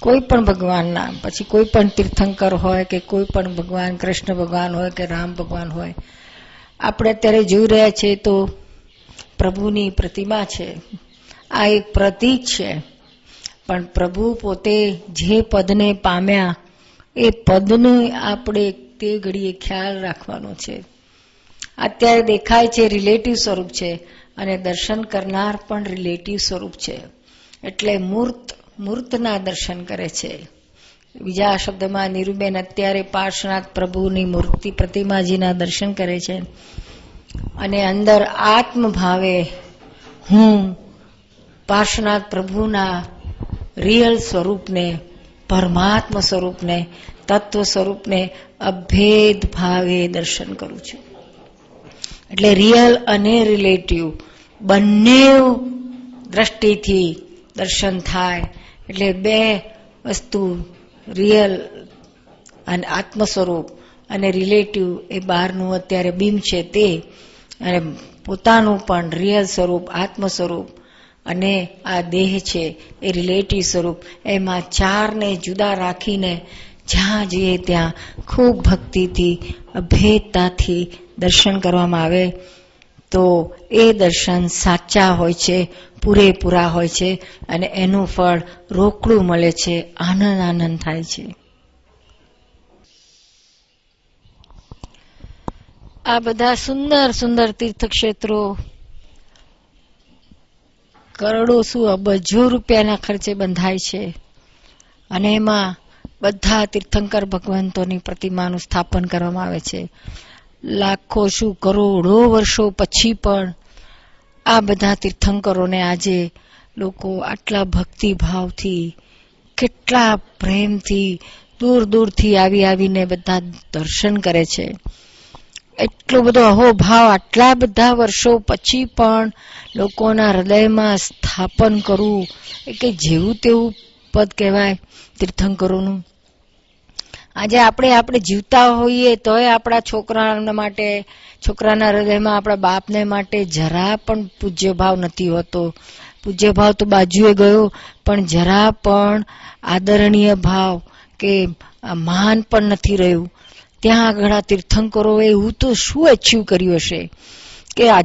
કોઈ પણ ભગવાનના પછી કોઈ પણ તીર્થંકર હોય કે કોઈ પણ ભગવાન, કૃષ્ણ ભગવાન હોય કે રામ ભગવાન હોય. આપણે અત્યારે જોઈ રહ્યા છીએ તો પ્રભુની પ્રતિમા છે. આ એક પ્રતીક છે. પણ પ્રભુ પોતે જે પદને પામ્યા, એ પદને આપણે તે ઘડીએ ખ્યાલ રાખવાનો છે. અત્યારે દેખાય છે રિલેટિવ સ્વરૂપ છે અને દર્શન કરનાર પણ રિલેટિવ સ્વરૂપ છે. એટલે મૂર્ત મૂર્તના દર્શન કરે છે. બીજા શબ્દમાં નીરુબેન અત્યારે પાર્શ્વનાથ પ્રભુની મૂર્તિ પ્રતિમાજીના દર્શન કરે છે. અને અંદર આત્મભાવે હું પાર્શ્વનાથ પ્રભુના રિયલ સ્વરૂપને, પરમાત્મ સ્વરૂપને, તત્વ સ્વરૂપને અભેદ ભાવે દર્શન કરું છું. એટલે રિયલ અને રિલેટિવ બંને દ્રષ્ટિથી દર્શન થાય. એટલે બે વસ્તુ રિયલ અને આત્મ સ્વરૂપ અને રિલેટિવ એ બહારનું અત્યારે બીમ છે તે. અને પોતાનું પણ રિયલ સ્વરૂપ આત્મ સ્વરૂપ અને આ દેહ છે એ રિલેટિવ સ્વરૂપ. એમાં ચારને જુદા રાખીને જ્યાં જઈએ ત્યાં ખૂબ ભક્તિથી, અભેદતાથી દર્શન કરવામાં આવે. તો એ દર્શન સાચા હોય છે, પૂરેપૂરા હોય છે અને એનું ફળ રોકડું મળે છે, આનંદ આનંદ થાય છે. આ બધા સુંદર સુંદર તીર્થક્ષેત્રો કરોડો શું અબજો રૂપિયાના ખર્ચે બંધાય છે. અને એમાં બધા તીર્થંકર ભગવંતોની પ્રતિમાનું સ્થાપન કરવામાં આવે છે. લાખો શું કરોડો વર્ષો પછી પણ આ બધા તીર્થંકરોને આજે લોકો આટલા ભક્તિભાવથી, કેટલા પ્રેમથી દૂર દૂરથી આવી આવીને બધા દર્શન કરે છે. એટલો બધો અહોભાવ આટલા બધા વર્ષો પછી પણ લોકોના હૃદયમાં સ્થાપન કરવું એ કંઈ જેવું તેવું પદ કહેવાય તીર્થંકરોનું? આજે આપણે આપણે જીવતા હોઈએ તોય આપણા છોકરાના માટે, છોકરાના હૃદયમાં આપણા બાપને માટે જરા પણ પૂજ્ય ભાવ નથી હોતો. પૂજ્ય ભાવ તો બાજુએ ગયો, પણ જરા પણ આદરણીય ભાવ કે માન પણ નથી રહ્યું. ત્યાં આગળ તીર્થંકરોએ એવું તો શું અચીવ કર્યું હશે? કે આ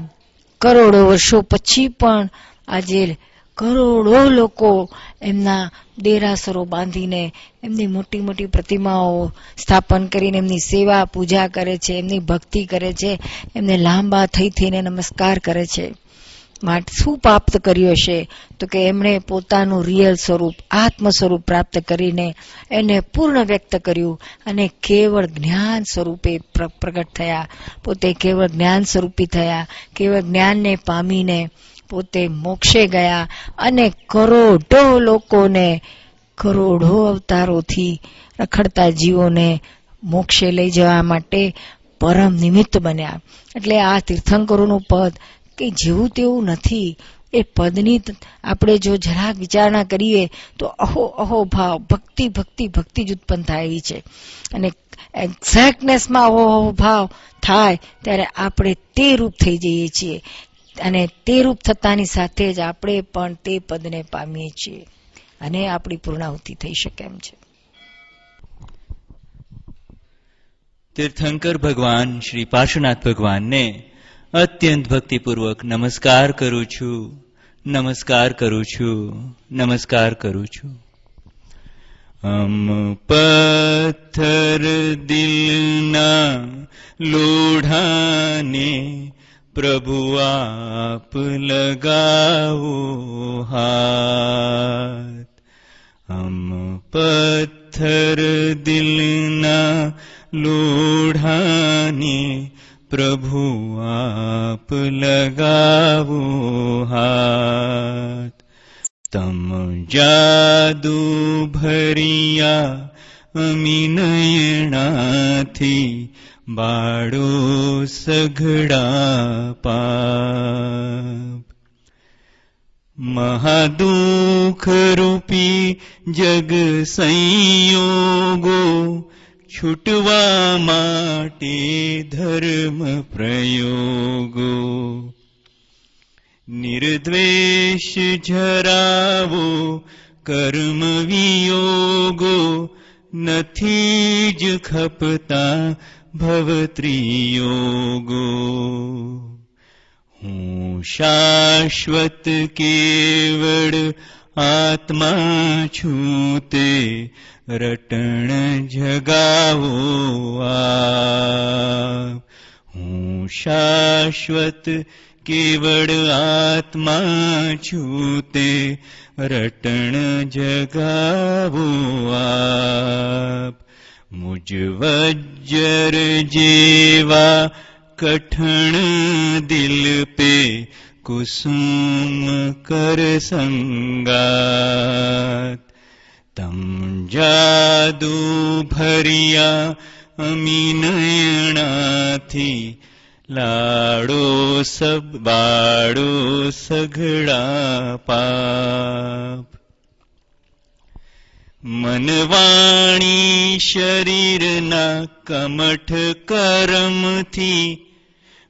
કરોડો વર્ષો પછી પણ આજે કરોડો લોકો એમના દેરાસરો બાંધીને એમની મોટી મોટી પ્રતિમાઓ સ્થાપન કરીને એમની સેવા, પૂજા કરે છે, એમની ભક્તિ કરે છે, એમને લાંબા થઈ થઈને નમસ્કાર કરે છે. માટે શું પ્રાપ્ત કર્યું હશે? તો કે એમણે પોતાનું રિયલ સ્વરૂપ આત્મ સ્વરૂપ પ્રાપ્ત કરીને એને પૂર્ણ વ્યક્ત કર્યું અને કેવળ જ્ઞાન સ્વરૂપે પ્રગટ થયા. પોતે કેવળ જ્ઞાન સ્વરૂપી થયા, કેવળ જ્ઞાનને પામીને પોતે મોક્ષે ગયા અને કરોડો લોકોને કરોડો અવતારોથી રખડતા જીવોને મોક્ષે લઈ જવા માટે પરમ નિમિત્ત બન્યા. એટલે આ તીર્થંકરોનું પદ કે જેવું તેવું નથી. એ પદની આપણે જો જરાક વિચારણા કરીએ તો અહો અહો ભાવ, ભક્તિ ભક્તિ ભક્તિ જ ઉત્પન્ન થાય છે. અને એક્ઝેક્ટનેસમાં અહો અહો ભાવ થાય ત્યારે આપણે તે રૂપ થઈ જઈએ છીએ. અને તે રૂપ થતાની સાથે જ આપણે પણ તે પદને પામીએ છીએ. અને આપણી પૂર્ણાહુતિ થઈ શકે એમ છે. તીર્થંકર ભગવાન, શ્રી પાર્શ્વનાથ ભગવાનને અત્યંત ભક્તિપૂર્વક નમસ્કાર કરું છું. નમસ્કાર કરું છું. નમસ્કાર કરું છું. અમ પથ્થર દિલના લોઢાને प्रभु आप लगाओ हाथ। हम पत्थर दिल न लोढानि प्रभु आप लगाओ हाथ। तम जादू भरिया लगावनयणा बाड़ो सघड़ा पाप। महादुख रूपी जग संयोगो छुटवा माटे धर्म प्रयोगो। निर्द्वेष जरावो कर्म वियोगो नथी ज खपता भवत्रियोगो। हूँ शाश्वत केवड आत्मा छूते रटण जगावो हूँ शाश्वत केवड आत्मा छूते रटण जगावो आप। मुजवज्जर जीवा कठण दिल पे कुसुम कर संगात। तम जादू भरिया भर्यामीनणाति लाडो सब बाडो सघडा पाप। મનવાણી શરીરના કમઠ કરમથી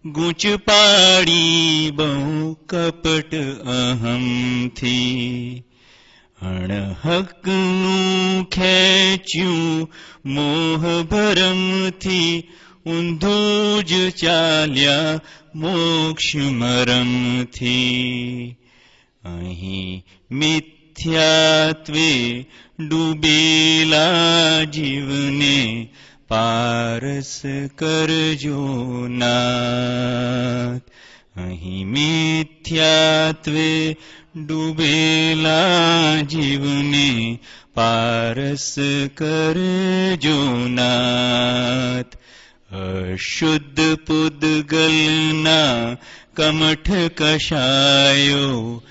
ગૂંચ પાડી બહુ કપટ અહમથી અણહકનું ખેંચ્યું મોહ ભરમથી ઊંધું જ ચાલ્યા મોક્ષ મરમથી અહીં મિથ્યાત્વે ડૂબેલા જીવને પારસ કરજો નાથ અહીં મિથ્યાત્વે ડૂબેલા જીવને પારસ કરજો નાથ અશુદ્ધ પુદગલના કમઠ કશાયો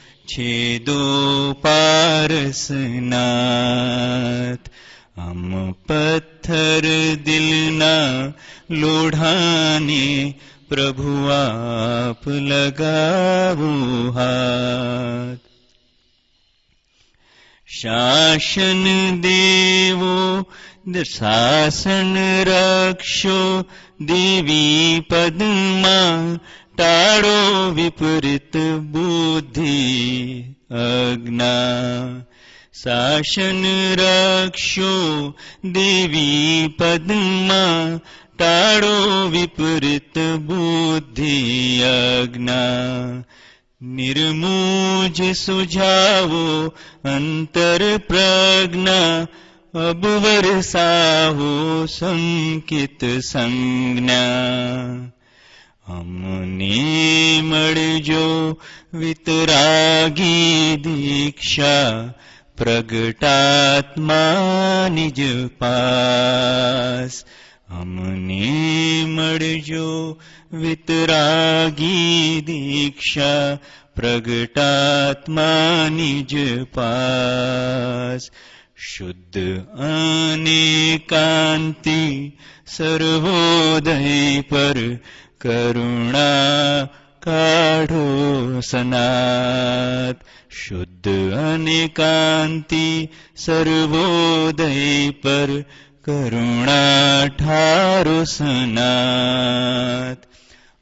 ना पत्थर दिल ना लोढ प्रभु आप लगाबुहा शासन देवो शासन रक्षो देवी पद्मा टाळो विपरीत बुद्धि अग्ना। शासन रक्षो देवी पद्मा टाडो विपरीत बुद्धि अग्ना। निर्मूज सुझावो अंतर प्रज्ञा अब्बर साहो संकित संज्ञा। અમને મળજો વિતરાગી દીક્ષા પ્રગટાત્મા નિજ પાસ અમને મળજો વિતરાગી દીક્ષા પ્રગટાત્મા નિજ પાસ શુદ્ધ અને કાંતિ સર્વોદય પર करुणा काढो सनात्। शुद्ध अनेकान्ति सर्वोदय पर करुणा ठारो ठारु सना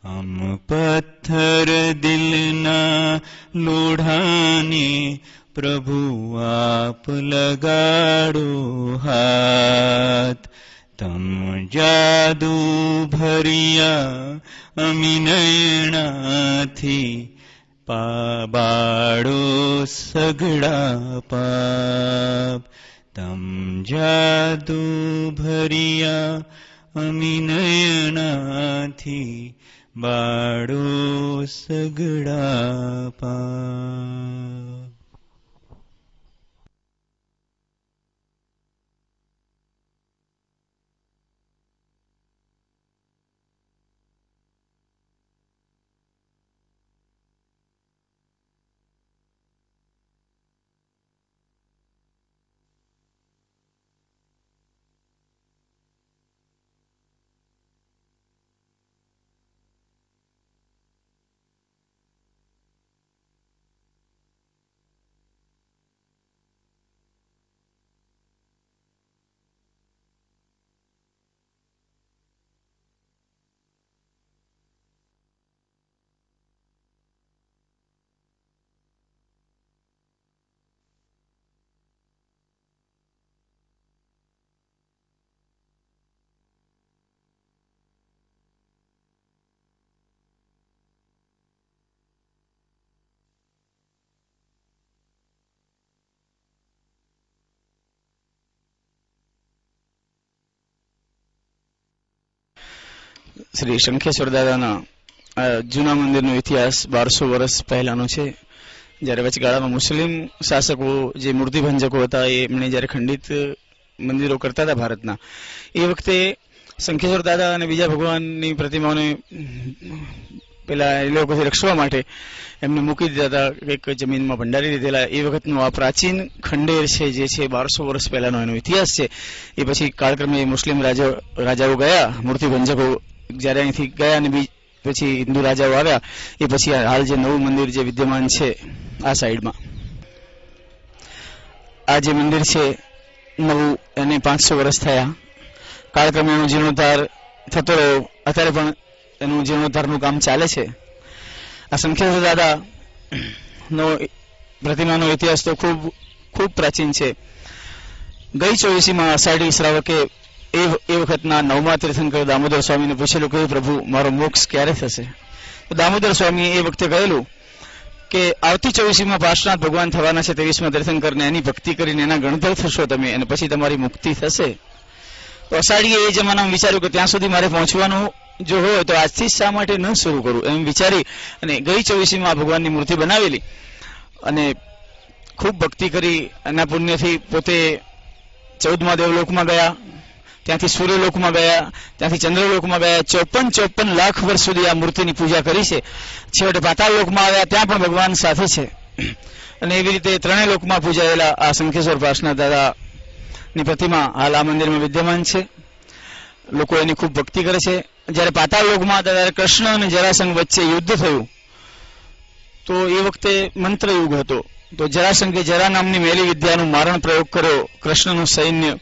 अर दिलना प्रभु आप लगाडो हाथ। तं जादू भर्यामि नैणा पाबाडो सगडा पा तम जादू बाडो सगडा पाप। શ્રી શંખેશ્વર દાદાના જૂના મંદિરનો ઇતિહાસ બારસો વર્ષ પહેલાનો છે. જ્યારે વચગાળામાં મુસ્લિમ શાસકો, જે મૂર્તિભંજકો હતા એમણે જ્યારે ખંડિત મંદિરો કરતા હતા ભારતના, એ વખતે શંખેશ્વર દાદા અને બીજા ભગવાનની પ્રતિમાઓને પેલા એ લોકોથી રક્ષવા માટે એમને મૂકી દીધા હતા એક જમીનમાં ભંડારી દીધેલા એ વખતનો આ પ્રાચીન ખંડેર છે, જે છે બારસો વર્ષ પહેલાનો એનો ઇતિહાસ છે. એ પછી કાળક્રમે મુસ્લિમ રાજા, રાજાઓ ગયા મૂર્તિભંજકો જ્યારે અહીંથી ગયા અને પછી હિન્દુ રાજાઓ આવ્યા, એ પછી હાલ જે નવું મંદિર જે વિદ્યમાન છે, આ સાઈડમાં. આ જે મંદિર છે, નવું એને પાંચસો વર્ષ થયા. કાળક્રમે એનો જીર્ણોદ્ધાર થતો રહ્યો. અત્યારે પણ એનું જીર્ણોદ્ધારનું કામ ચાલે છે. આ સંખ્યા દાદા નો પ્રતિમાનો ઇતિહાસ તો ખૂબ ખૂબ પ્રાચીન છે. ગઈ ચોવીસીમાં અષાઢી શ્રાવકે એ વખતના નવમા તીર્થંકર દામોદર સ્વામીને પૂછેલું કહ્યું, પ્રભુ, મારો મોક્ષ ક્યારે થશે? દામોદર સ્વામીએ એ વખતે કહેલું કે, આવતી ચોવીસીમાં પાર્શ્વનાથ ભગવાન થવાના છે, ત્રેવીસમાં તીર્થંકરને એની ભક્તિ કરીને એના ગણધર થશો તમે અને પછી તમારી મુક્તિ થશે. તો અષાઢીએ એ જમાનામાં વિચાર્યું કે ત્યાં સુધી મારે પહોંચવાનું જો હોય તો આજથી શા માટે ન શરૂ કરું? એમ વિચારી અને ગઈ ચોવીસીમાં ભગવાનની મૂર્તિ બનાવેલી અને ખૂબ ભક્તિ કરી એના પુણ્યથી પોતે ચૌદમા દેવલોકમાં ગયા. ત્યાંથી સૂર્યલોકમાં ગયા ત્યાંથી ચંદ્રલોકમાં ગયા ચોપન ચોપન લાખ વર્ષ સુધી આ મૂર્તિની પૂજા કરી છે. છેવટે પાતાળ લોકમાં આવ્યા, ત્યાં પણ ભગવાન સાથે છે. અને એવી રીતે ત્રણેય લોકમાં પૂજાયેલા આ શંખેશ્વર પાસના દાદાની પ્રતિમા હાલ આ મંદિરમાં વિદ્યમાન છે. લોકો એની ખૂબ ભક્તિ કરે છે. જ્યારે પાતાળ લોકમાં ત્યારે કૃષ્ણ અને જરાસંઘ વચ્ચે યુદ્ધ થયું, તો એ વખતે મંત્ર યુગ હતો. તો જરાસંઘે જરા નામની મેલી વિદ્યાનું મારણ પ્રયોગ કર્યો. કૃષ્ણનું સૈન્ય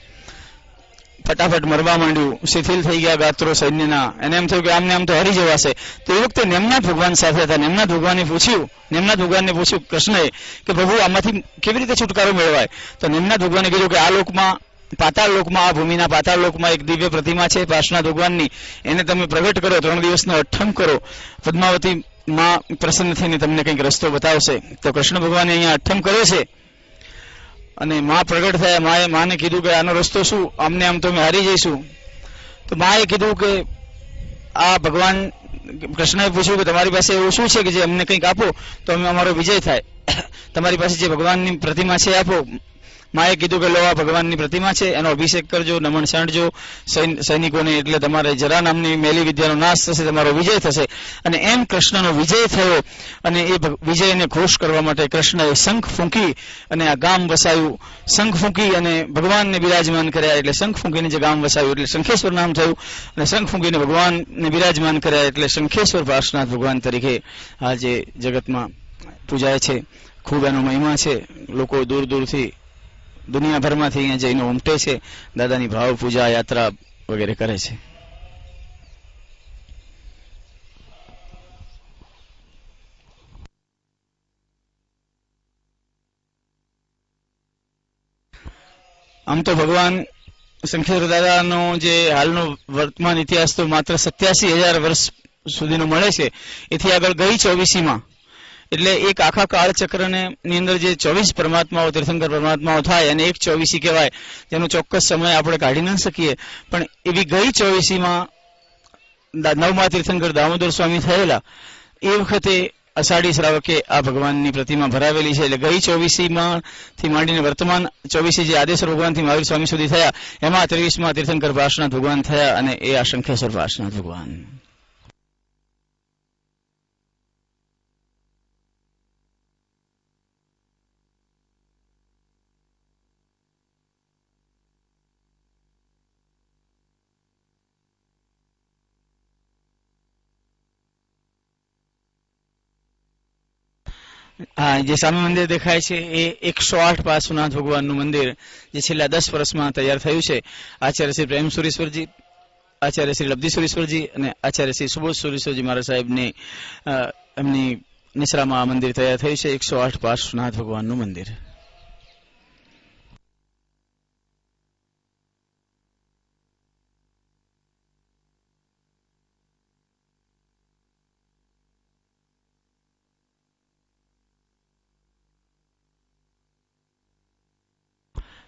ફટાફટ મરવા માંડ્યું, શિથિલ થઈ ગયા ગાત્રો સૈન્યના. એને એમ થયું કે આમને આમ તો હરી જવાશે. તો એ વખતે નેમનાથ ભગવાન સાથે હતા. નેમનાથ ભગવાને પૂછ્યું, નેમનાથ ભગવાનને પૂછ્યું કૃષ્ણએ કે પ્રભુ, આમાંથી કેવી રીતે છુટકારો મેળવાય? તો નેમનાથ ભગવાને કીધું કે આ લોકમાં, પાતાળ લોકમાં, આ ભૂમિના પાતાળ લોકમાં એક દિવ્ય પ્રતિમા છે, પાર્શ્વનાથ ભગવાનની. એને તમે પ્રગટ કરો, ત્રણ દિવસનો અઠ્ઠમ કરો. પદ્માવતી માં પ્રસન્ન થઈને તમને કંઈક રસ્તો બતાવશે. તો કૃષ્ણ ભગવાને અહીંયા અઠમ કર્યો છે. અને માં પ્રગટ થયા, માએ માને કીધું કે આનો રસ્તો શું? આમને આમ તો અમે હારી જઈશું. તો માએ કીધું કે આ ભગવાન કૃષ્ણએ પૂછ્યું કે તમારી પાસે એવું શું છે કે જે અમને કંઈક આપો? તો અમે અમારો વિજય થાય. તમારી પાસે જે ભગવાનની પ્રતિમા છે, આપો. માએ કીધું કે લો આ ભગવાનની પ્રતિમા છે, એનો અભિષેક કરજો, નમન સાંડજો. સૈનિકોને એટલે તમારે જરા નામની મેલી વિદ્યાનો નાશ થશે, તમારો વિજય થશે. અને એમ કૃષ્ણનો વિજય થયો અને એ વિજયને ખુશ કરવા માટે કૃષ્ણએ શંખ ફૂંકી અને આ ગામ વસાયું. શંખ ફૂંકી અને ભગવાનને બિરાજમાન કર્યા એટલે શંખ ફૂંકીને જે ગામ વસાયું એટલે શંખેશ્વર નામ થયું. અને શંખ ફૂંકીને ભગવાનને બિરાજમાન કર્યા એટલે શંખેશ્વર પાર્શ્વનાથ ભગવાન તરીકે આજે જગતમાં પૂજાય છે. ખૂબ એનો મહિમા છે. લોકો દૂર દૂરથી દુનિયાભરમાંથી અહીંયા જઈને ઉમટે છે, દાદાની ભાવ પૂજા યાત્રા વગેરે કરે છે. આમ તો ભગવાન શંખેશ્વર દાદાનો જે હાલનો વર્તમાન ઇતિહાસ તો માત્ર સત્યાસી હજાર વર્ષ સુધીનો મળે છે. એથી આગળ ગઈ ચોવીસીમાં એટલે એક આખા કાળચક્રને ની અંદર જે ચોવીસ પરમાત્માઓ, તીર્થંકર પરમાત્માઓ થાય અને એક ચોવીસી કહેવાય જેનો ચોક્કસ સમય આપણે કાઢી ન શકીએ. પણ એવી ગઈ ચોવીસીમાં નવમા તીર્થંકર દામોદર સ્વામી થયેલા, એ વખતે અષાઢી શ્રાવકે આ ભગવાનની પ્રતિમા ભરાવેલી છે. એટલે ગઈ ચોવીસીમાં થી માંડીને વર્તમાન ચોવીસી જે આદેશ્વર ભગવાનથી મહાવીર સ્વામી સુધી થયા, એમાં ત્રેવીસમાં તીર્થંકર પાર્શ્વનાથ ભગવાન થયા અને એ આ શંખેશ્વર પાર્શ્વનાથ ભગવાન. હા જે સામે મંદિર દેખાય છે, એ એકસો આઠ પાર્શ્વનાથ ભગવાનનું મંદિર જે છેલ્લા દસ વર્ષમાં તૈયાર થયું છે. આચાર્ય શ્રી પ્રેમ સુરેશ્વરજી આચાર્ય શ્રી લબ્ધી સુરેશ્વરજી અને આચાર્ય શ્રી સુબોધ સુરેશ્વરજી મહારાજ સાહેબની એમની નિશ્રામાં આ મંદિર તૈયાર થયું છે, એકસો આઠ પાર્શ્વનાથ ભગવાનનું મંદિર.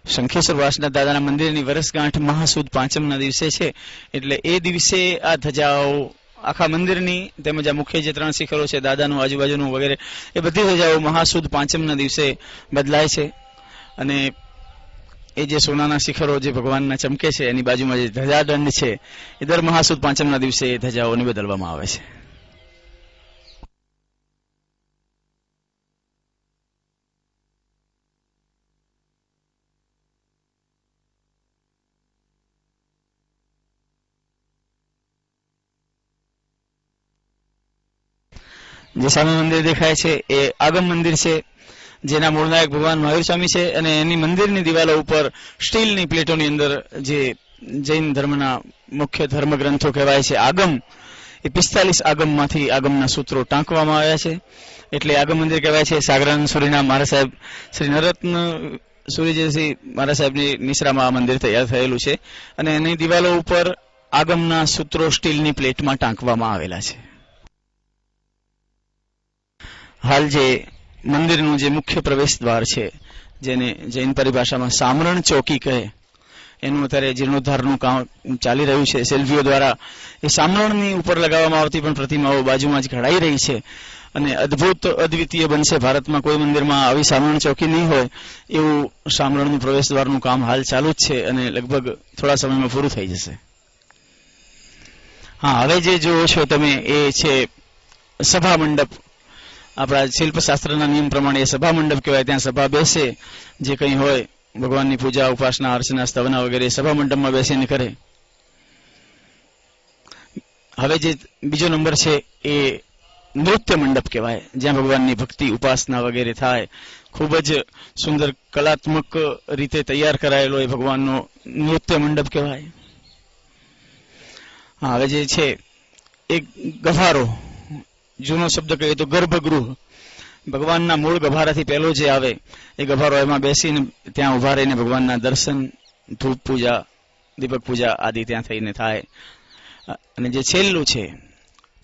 શંખેશ્વર વાસના દાદાના મંદિરની વરસગાંઠ મહાસુદ પાંચમના દિવસે છે. એટલે એ દિવસે આ ધજાઓ, આખા મંદિરની તેમજ આ મુખ્ય જે ત્રણ શિખરો છે, દાદાનું, આજુબાજુનું વગેરે, એ બધી ધજાઓ મહાસુદ પાંચમના દિવસે બદલાય છે. અને એ જે સોનાના શિખરો જે ભગવાનના ચમકે છે, એની બાજુમાં જે ધજાદંડ છે, એ દર મહાસુદ પાંચમના દિવસે એ ધજાઓને બદલવામાં આવે છે. જે સામે મંદિર દેખાય છે, એ આગમ મંદિર છે, જેના મૂળનાયક ભગવાન મહાવીર સ્વામી છે, અને એની મંદિરની દિવાલો ઉપર સ્ટીલની પ્લેટોની અંદર જે જૈન ધર્મના મુખ્ય ધર્મ ગ્રંથો કહેવાય છે, આગમ. એ પિસ્તાલીસ આગમમાંથી આગમના સૂત્રો ટાંકવામાં આવ્યા છે. એટલે આગમ મંદિર કહેવાય છે સાગરાન સુરીના મહારાજ સાહેબ, શ્રી નરત્ન સૂર્યજયસિંહ મહારાજ સાહેબની નિશ્રામાં આ મંદિર તૈયાર થયેલું છે. અને એની દિવાલો ઉપર આગમના સૂત્રો સ્ટીલની પ્લેટમાં ટાંકવામાં આવેલા છે. હાલ જે મંદિરનું જે મુખ્ય પ્રવેશ દ્વાર છે, જેને જૈન પરિભાષામાં સામરણ ચોકી કહે, એનું અત્યારે જીર્ણોદ્ધારનું કામ ચાલી રહ્યું છે. સેલ્ફીઓ દ્વારા એ સામરણની ઉપર લગાવવામાં આવતી પણ પ્રતિમાઓ બાજુમાં જ ઘડાઈ રહી છે. અને અદ્ભુત અદ્વિતીય બનશે. ભારતમાં કોઈ મંદિરમાં આવી સામરણ ચોકી નહીં હોય, એવું સામરણનું પ્રવેશ દ્વારનું કામ હાલ ચાલુ જ છે અને લગભગ થોડા સમયમાં પૂરું થઈ જશે. હા, હવે જે જુઓ છો તમે, એ છે સભા મંડપ. આપણા શિલ્પશાસ્ત્રના નિયમ પ્રમાણે સભા મંડપ કહેવાય, ત્યાં સભા બેસે, જે કંઈ હોય, ભગવાનની પૂજા, ઉપાસના, અર્ચના, સ્તવના વગેરે સભા મંડપમાં બેસીને કરે. હવે જે બીજો નંબર છે એ નૃત્ય મંડપ કહેવાય, જ્યાં ભગવાનની ભક્તિ, ઉપાસના વગેરે થાય. ખૂબ જ સુંદર કલાત્મક રીતે તૈયાર કરાયેલો એ ભગવાનનો નૃત્ય મંડપ કહેવાય. હવે જે છે, એક ગભારો જૂનો શબ્દ કહીએ તો ગર્ભગૃહ. ભગવાનના મૂળ ગભારાથી પહેલો જે આવે, એ ગભારો એમાં બેસીને ત્યાં ઊભા રહીને ભગવાનના દર્શન, ધૂપ પૂજા, દીપક પૂજા આદિ ત્યાં થઈને થાય. અને જે છેલ્લું છે,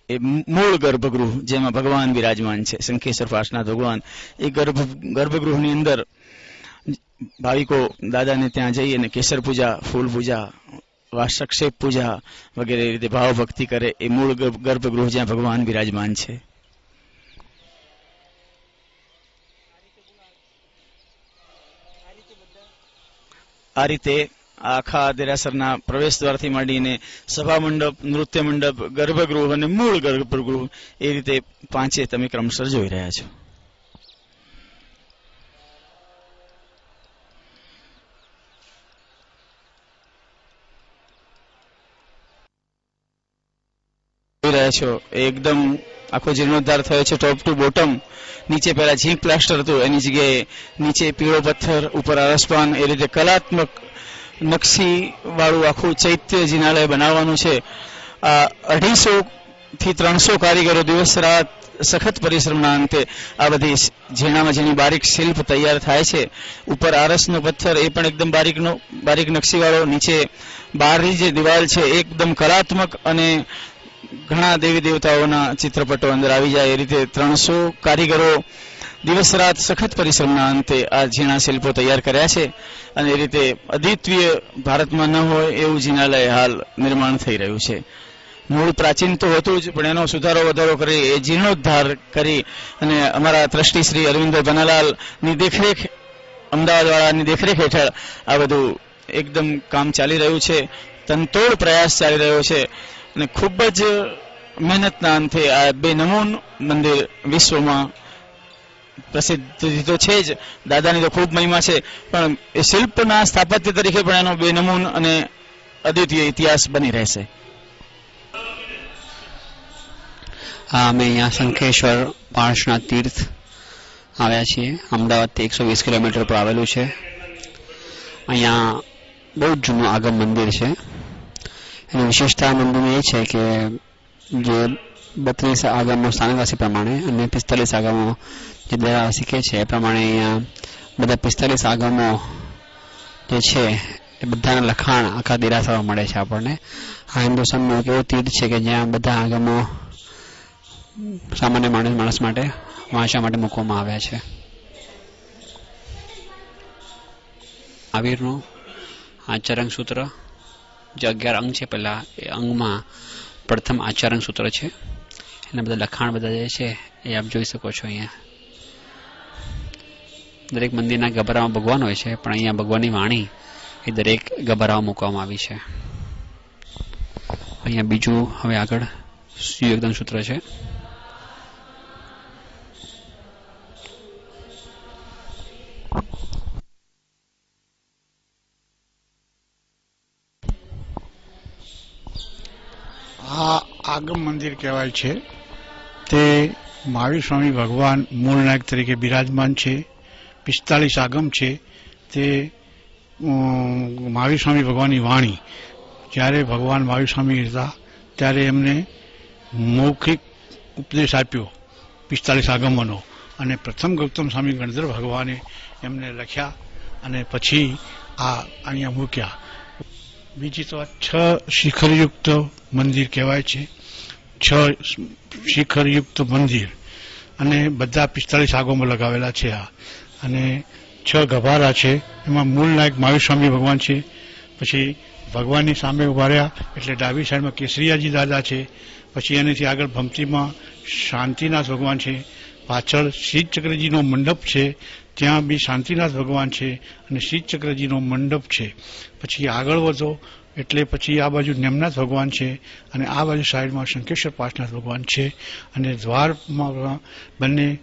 એ મૂળ ગર્ભગૃહ, જેમાં ભગવાન બિરાજમાન છે, શંખેશ્વર પાસના ભગવાન. એ ગર્ભ, ગર્ભગૃહની અંદર ભાવિકો દાદાને ત્યાં જઈ અને કેસર પૂજા, ફૂલ પૂજા વાસક્ષેપ પૂજા વગેરે રીતે ભાવ ભક્તિ કરે એ મૂળ ગર્ભગૃહ જ્યાં ભગવાન બિરાજમાન છે. આ રીતે આખા દેરાસરના પ્રવેશ દ્વારથી માંડીને સભા મંડપ, નૃત્ય મંડપ, ગર્ભગૃહ અને મૂળ ગર્ભગૃહ એ રીતે પાંચે તમે ક્રમશર જોઈ રહ્યા છો. રહ્યા છો? એકદમ આખો જીર્ણોદ્ધાર થયો છે ટોપ ટુ બોટમ નીચે પહેલા ઝીંક પ્લાસ્ટર હતું, એની જગ્યાએ નીચે પીળો પથ્થર, ઉપર અરસપાન, એ રીતે કલાત્મક નકશી વાળું આખું ચૈત્ય જિનાલય બનાવવાનું છે. આ અઢીસો થી ત્રણસો કારીગરો દિવસ રાત સખત પરિશ્રમના અંતે આ બધી ઝીણામાં ઝીણી બારીક શિલ્પ તૈયાર થાય છે. ઉપર આરસનો પથ્થર, એ પણ એકદમ બારીકનો, બારીક નકશીવાળો, નીચે બહારની જે દિવાલ છે, એકદમ કલાત્મક અને ઘણા દેવી દેવતાઓના ચિત્રપટો અંદર આવી જાય. એ રીતે ત્રણસો કારીગરો દિવસ રાત સખત પરિશ્રમના અંતે આ ઝીણા શિલ્પો તૈયાર કર્યા છે અને એ રીતે અદ્વિતીય ભારતમાં ન હોય એવું જિનાલય હાલ નિર્માણ થઈ રહ્યું છે. મૂળ પ્રાચીન તો હતું જ, પણ એનો સુધારો વધારો કરી, એ જીર્ણોદ્ધાર કરી અને અમારા ટ્રસ્ટી શ્રી અરવિંદભાઈ બનાલાલની દેખરેખ અમદાવાદ વાળાની દેખરેખ હેઠળ આ બધું એકદમ કામ ચાલી રહ્યું છે. તનતોડ પ્રયાસ ચાલી રહ્યો છે. અને ખૂબ જ મહેનતના અંતે આ બે નમૂન મંદિર વિશ્વમાં પ્રસિદ્ધ તો છે જ, દાદાની તો ખૂબ મહિમા છે. પણ એ શિલ્પના સ્થાપત્ય તરીકે પણ એનો બે નમૂન અને અદ્વિતીય ઇતિહાસ બની રહેશે. હા, અમે અહીંયા શંખેશ્વર પાર્શના તીર્થ આવ્યા છીએ. અમદાવાદથી એકસો વીસ કિલોમીટર પર આવેલું છે. અહીંયા બહુ જૂનું આગમ મંદિર છે. એની વિશેષતા મંદિરની એ છે કે જે બત્રીસ આગમો સ્થાનવાસી પ્રમાણે અને પિસ્તાલીસ આગમો જે દરા શીખે છે, એ પ્રમાણે અહીંયા બધા પિસ્તાલીસ આગમો જે છે, એ બધાના લખાણ આખા દેરાસરમાં મળે છે આપણને. આ હિન્દુસ્તાનનો એક એવો તીર્થ છે કે જ્યાં બધા આગમો સામાન્ય માણસ માણસ માટે વાંચવા માટે મૂકવામાં આવ્યા છે. આવીરનું આ ચરણ સૂત્ર જે અગિયાર અંગ છે, પહેલા એ અંગમાં પ્રથમ આચરણ સૂત્ર છે. એના બધા લખાણ બધા જે છે, એ આપ જોઈ શકો છો અહીંયા. દરેક મંદિરના ગભરામાં ભગવાન હોય છે, પણ અહીંયા ભગવાનની વાણી એ દરેક ગભરામાં મૂકવામાં આવી છે. અહીંયા બીજું હવે આગળ સુયોગદાન સૂત્ર છે. આ આગમ મંદિર કહેવાય છે. તે મહાવીર સ્વામી ભગવાન મૂળ નાયક તરીકે બિરાજમાન છે. પિસ્તાલીસ આગમ છે. તે મહાવીર સ્વામી ભગવાનની વાણી. જ્યારે ભગવાન મહાવીર સ્વામી હતા, ત્યારે એમને મૌખિક ઉપદેશ આપ્યો પિસ્તાલીસ આગમનો. અને પ્રથમ ગૌતમ સ્વામી ગણધર ભગવાને એમને લખ્યા અને પછી આ અહીંયા મૂક્યા. બીજી તો છ શિખરયુક્ત મંદિર કહેવાય છે. છ શિખરયુક્ત મંદિર. અને બધા પિસ્તાલીસ આગોમાં લગાવેલા છે આ. અને છ ગભારા છે. એમાં મૂળ નાયક મહાવીર ભગવાન છે. પછી ભગવાનની સામે ઊભા રહ્યા, એટલે ડાબી સાઈડમાં કેસરીયાજી દાદા છે. પછી એનાથી આગળ ભમતીમાં શાંતિનાથ ભગવાન છે. પાછળ શ્રી ચક્રજીનો મંડપ છે. ત્યાં બી શાંતિનાથ ભગવાન છે અને શીત ચક્રજીનો મંડપ છે. પછી આગળ વધો એટલે પછી આ બાજુ નેમનાથ ભગવાન છે અને આ બાજુ સાઈડમાં શંકેશ્વર પાસનાથ ભગવાન છે અને દ્વારમાં બંને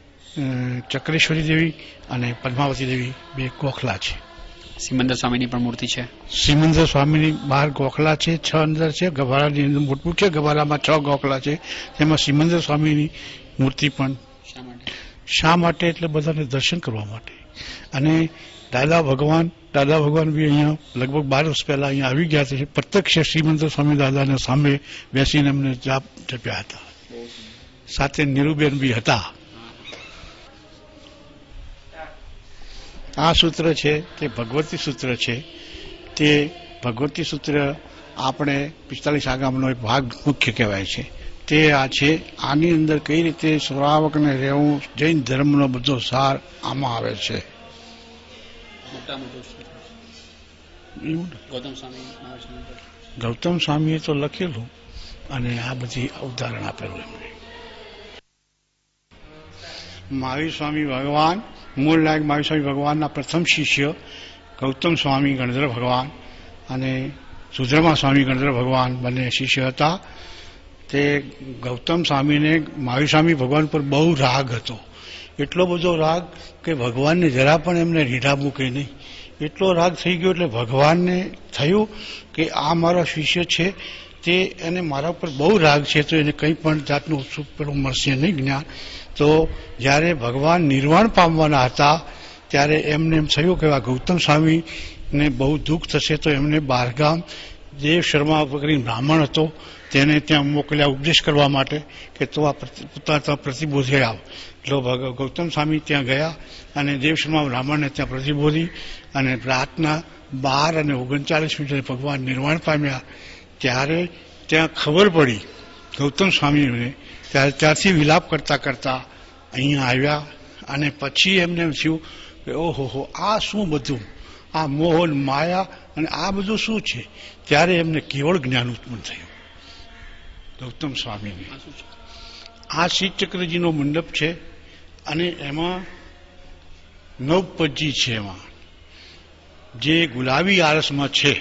ચક્રેશ્વરી દેવી અને પદ્માવતી દેવી બે ગોખલા છે. સિમંદર સ્વામીની પણ મૂર્તિ છે. સિમંદર સ્વામીની બહાર ગોખલા છે છ અંદર છે ગભારાની અંદર મોટું છે ગભારામાં છ ગોખલા છે. તેમાં સિમંદર સ્વામીની મૂર્તિ પણ શા માટે? એટલે બધાને દર્શન કરવા માટે. અને દાદા ભગવાન દાદા ભગવાન બી અહીંયા લગભગ બાર વર્ષ પહેલા અહીંયા આવી ગયા છે. પ્રત્યક્ષ શ્રીમંદર સ્વામી દાદાને સામે બેસીને એમને જાપ જપ્યા હતા. સાથે નીરુબેન બી હતા. આ સૂત્ર છે તે ભગવતી સૂત્ર છે. તે ભગવતી સૂત્ર આપણે પિસ્તાલીસ આગામનો એક ભાગ મુખ્ય કહેવાય છે. તે આ છે. આની અંદર કઈ રીતે શ્રાવકને રહેવું જૈન ધર્મનો બધો સાર આમાં આવે છે. ગૌતમ સ્વામીએ તો લખેલું અને આ બધી ઉદાહરણ આપેલું એમને. મહાવીર સ્વામી ભગવાન મૂળ લાયક મહાવીર સ્વામી ભગવાનના પ્રથમ શિષ્ય ગૌતમ સ્વામી ગણધર ભગવાન અને સુધ્રમા સ્વામી ગણધર ભગવાન બંને શિષ્ય હતા. તે ગૌતમ સ્વામીને માયુસ્વામી ભગવાન પર બહુ રાગ હતો. એટલો બધો રાગ કે ભગવાનને જરા પણ એમને રીઢા મૂકે નહીં. એટલો રાગ થઈ ગયો એટલે ભગવાનને થયું કે આ મારા શિષ્ય છે, તે એને મારા પર બહુ રાગ છે, તો એને કંઈ પણ જાતનું ઉત્સુક પેલું મળશે નહીં જ્ઞાન. તો જ્યારે ભગવાન નિર્વાણ પામવાના હતા, ત્યારે એમને એમ થયું કે આ ગૌતમ સ્વામીને બહુ દુઃખ થશે, તો એમને બહારગામ દેવ શર્મા કરીને બ્રાહ્મણ હતો તેને ત્યાં મોકલ્યા ઉપદેશ કરવા માટે કે તો આ પ્રતિબોધે પ્રતિબોધી આવ એટલે ગૌતમ સ્વામી ત્યાં ગયા અને દેવશર્મા બ્રાહ્મણને ત્યાં પ્રતિબોધી અને રાતના બાર અને ઓગણચાલીસ મિનિટે ભગવાન નિર્વાણ પામ્યા. ત્યારે ત્યાં ખબર પડી ગૌતમ સ્વામીને ત્યારે ત્યારથી વિલાપ કરતા કરતા અહીંયા આવ્યા અને પછી એમને થયું કે ઓહો આ શું બધું? આ મોહન, માયા અને આ બધું શું છે? ત્યારે એમને કેવળ જ્ઞાન ઉત્પન્ન થયું. ગૌતમ સ્વામીને. આ શું છે આ શીત ચક્રજીનો મંડપ છે અને એમાં નવપજી છે એમાં. જે ગુલાબી આરસમાં છે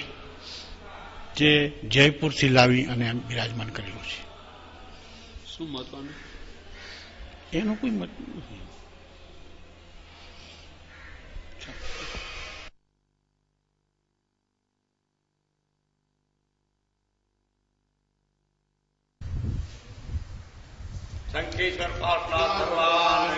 તે જયપુરથી લાવી અને બિરાજમાન કરેલું છે. શું મહત્વનું? એનો કોઈ મત નથી. शंकेश्वर पार्सा दवा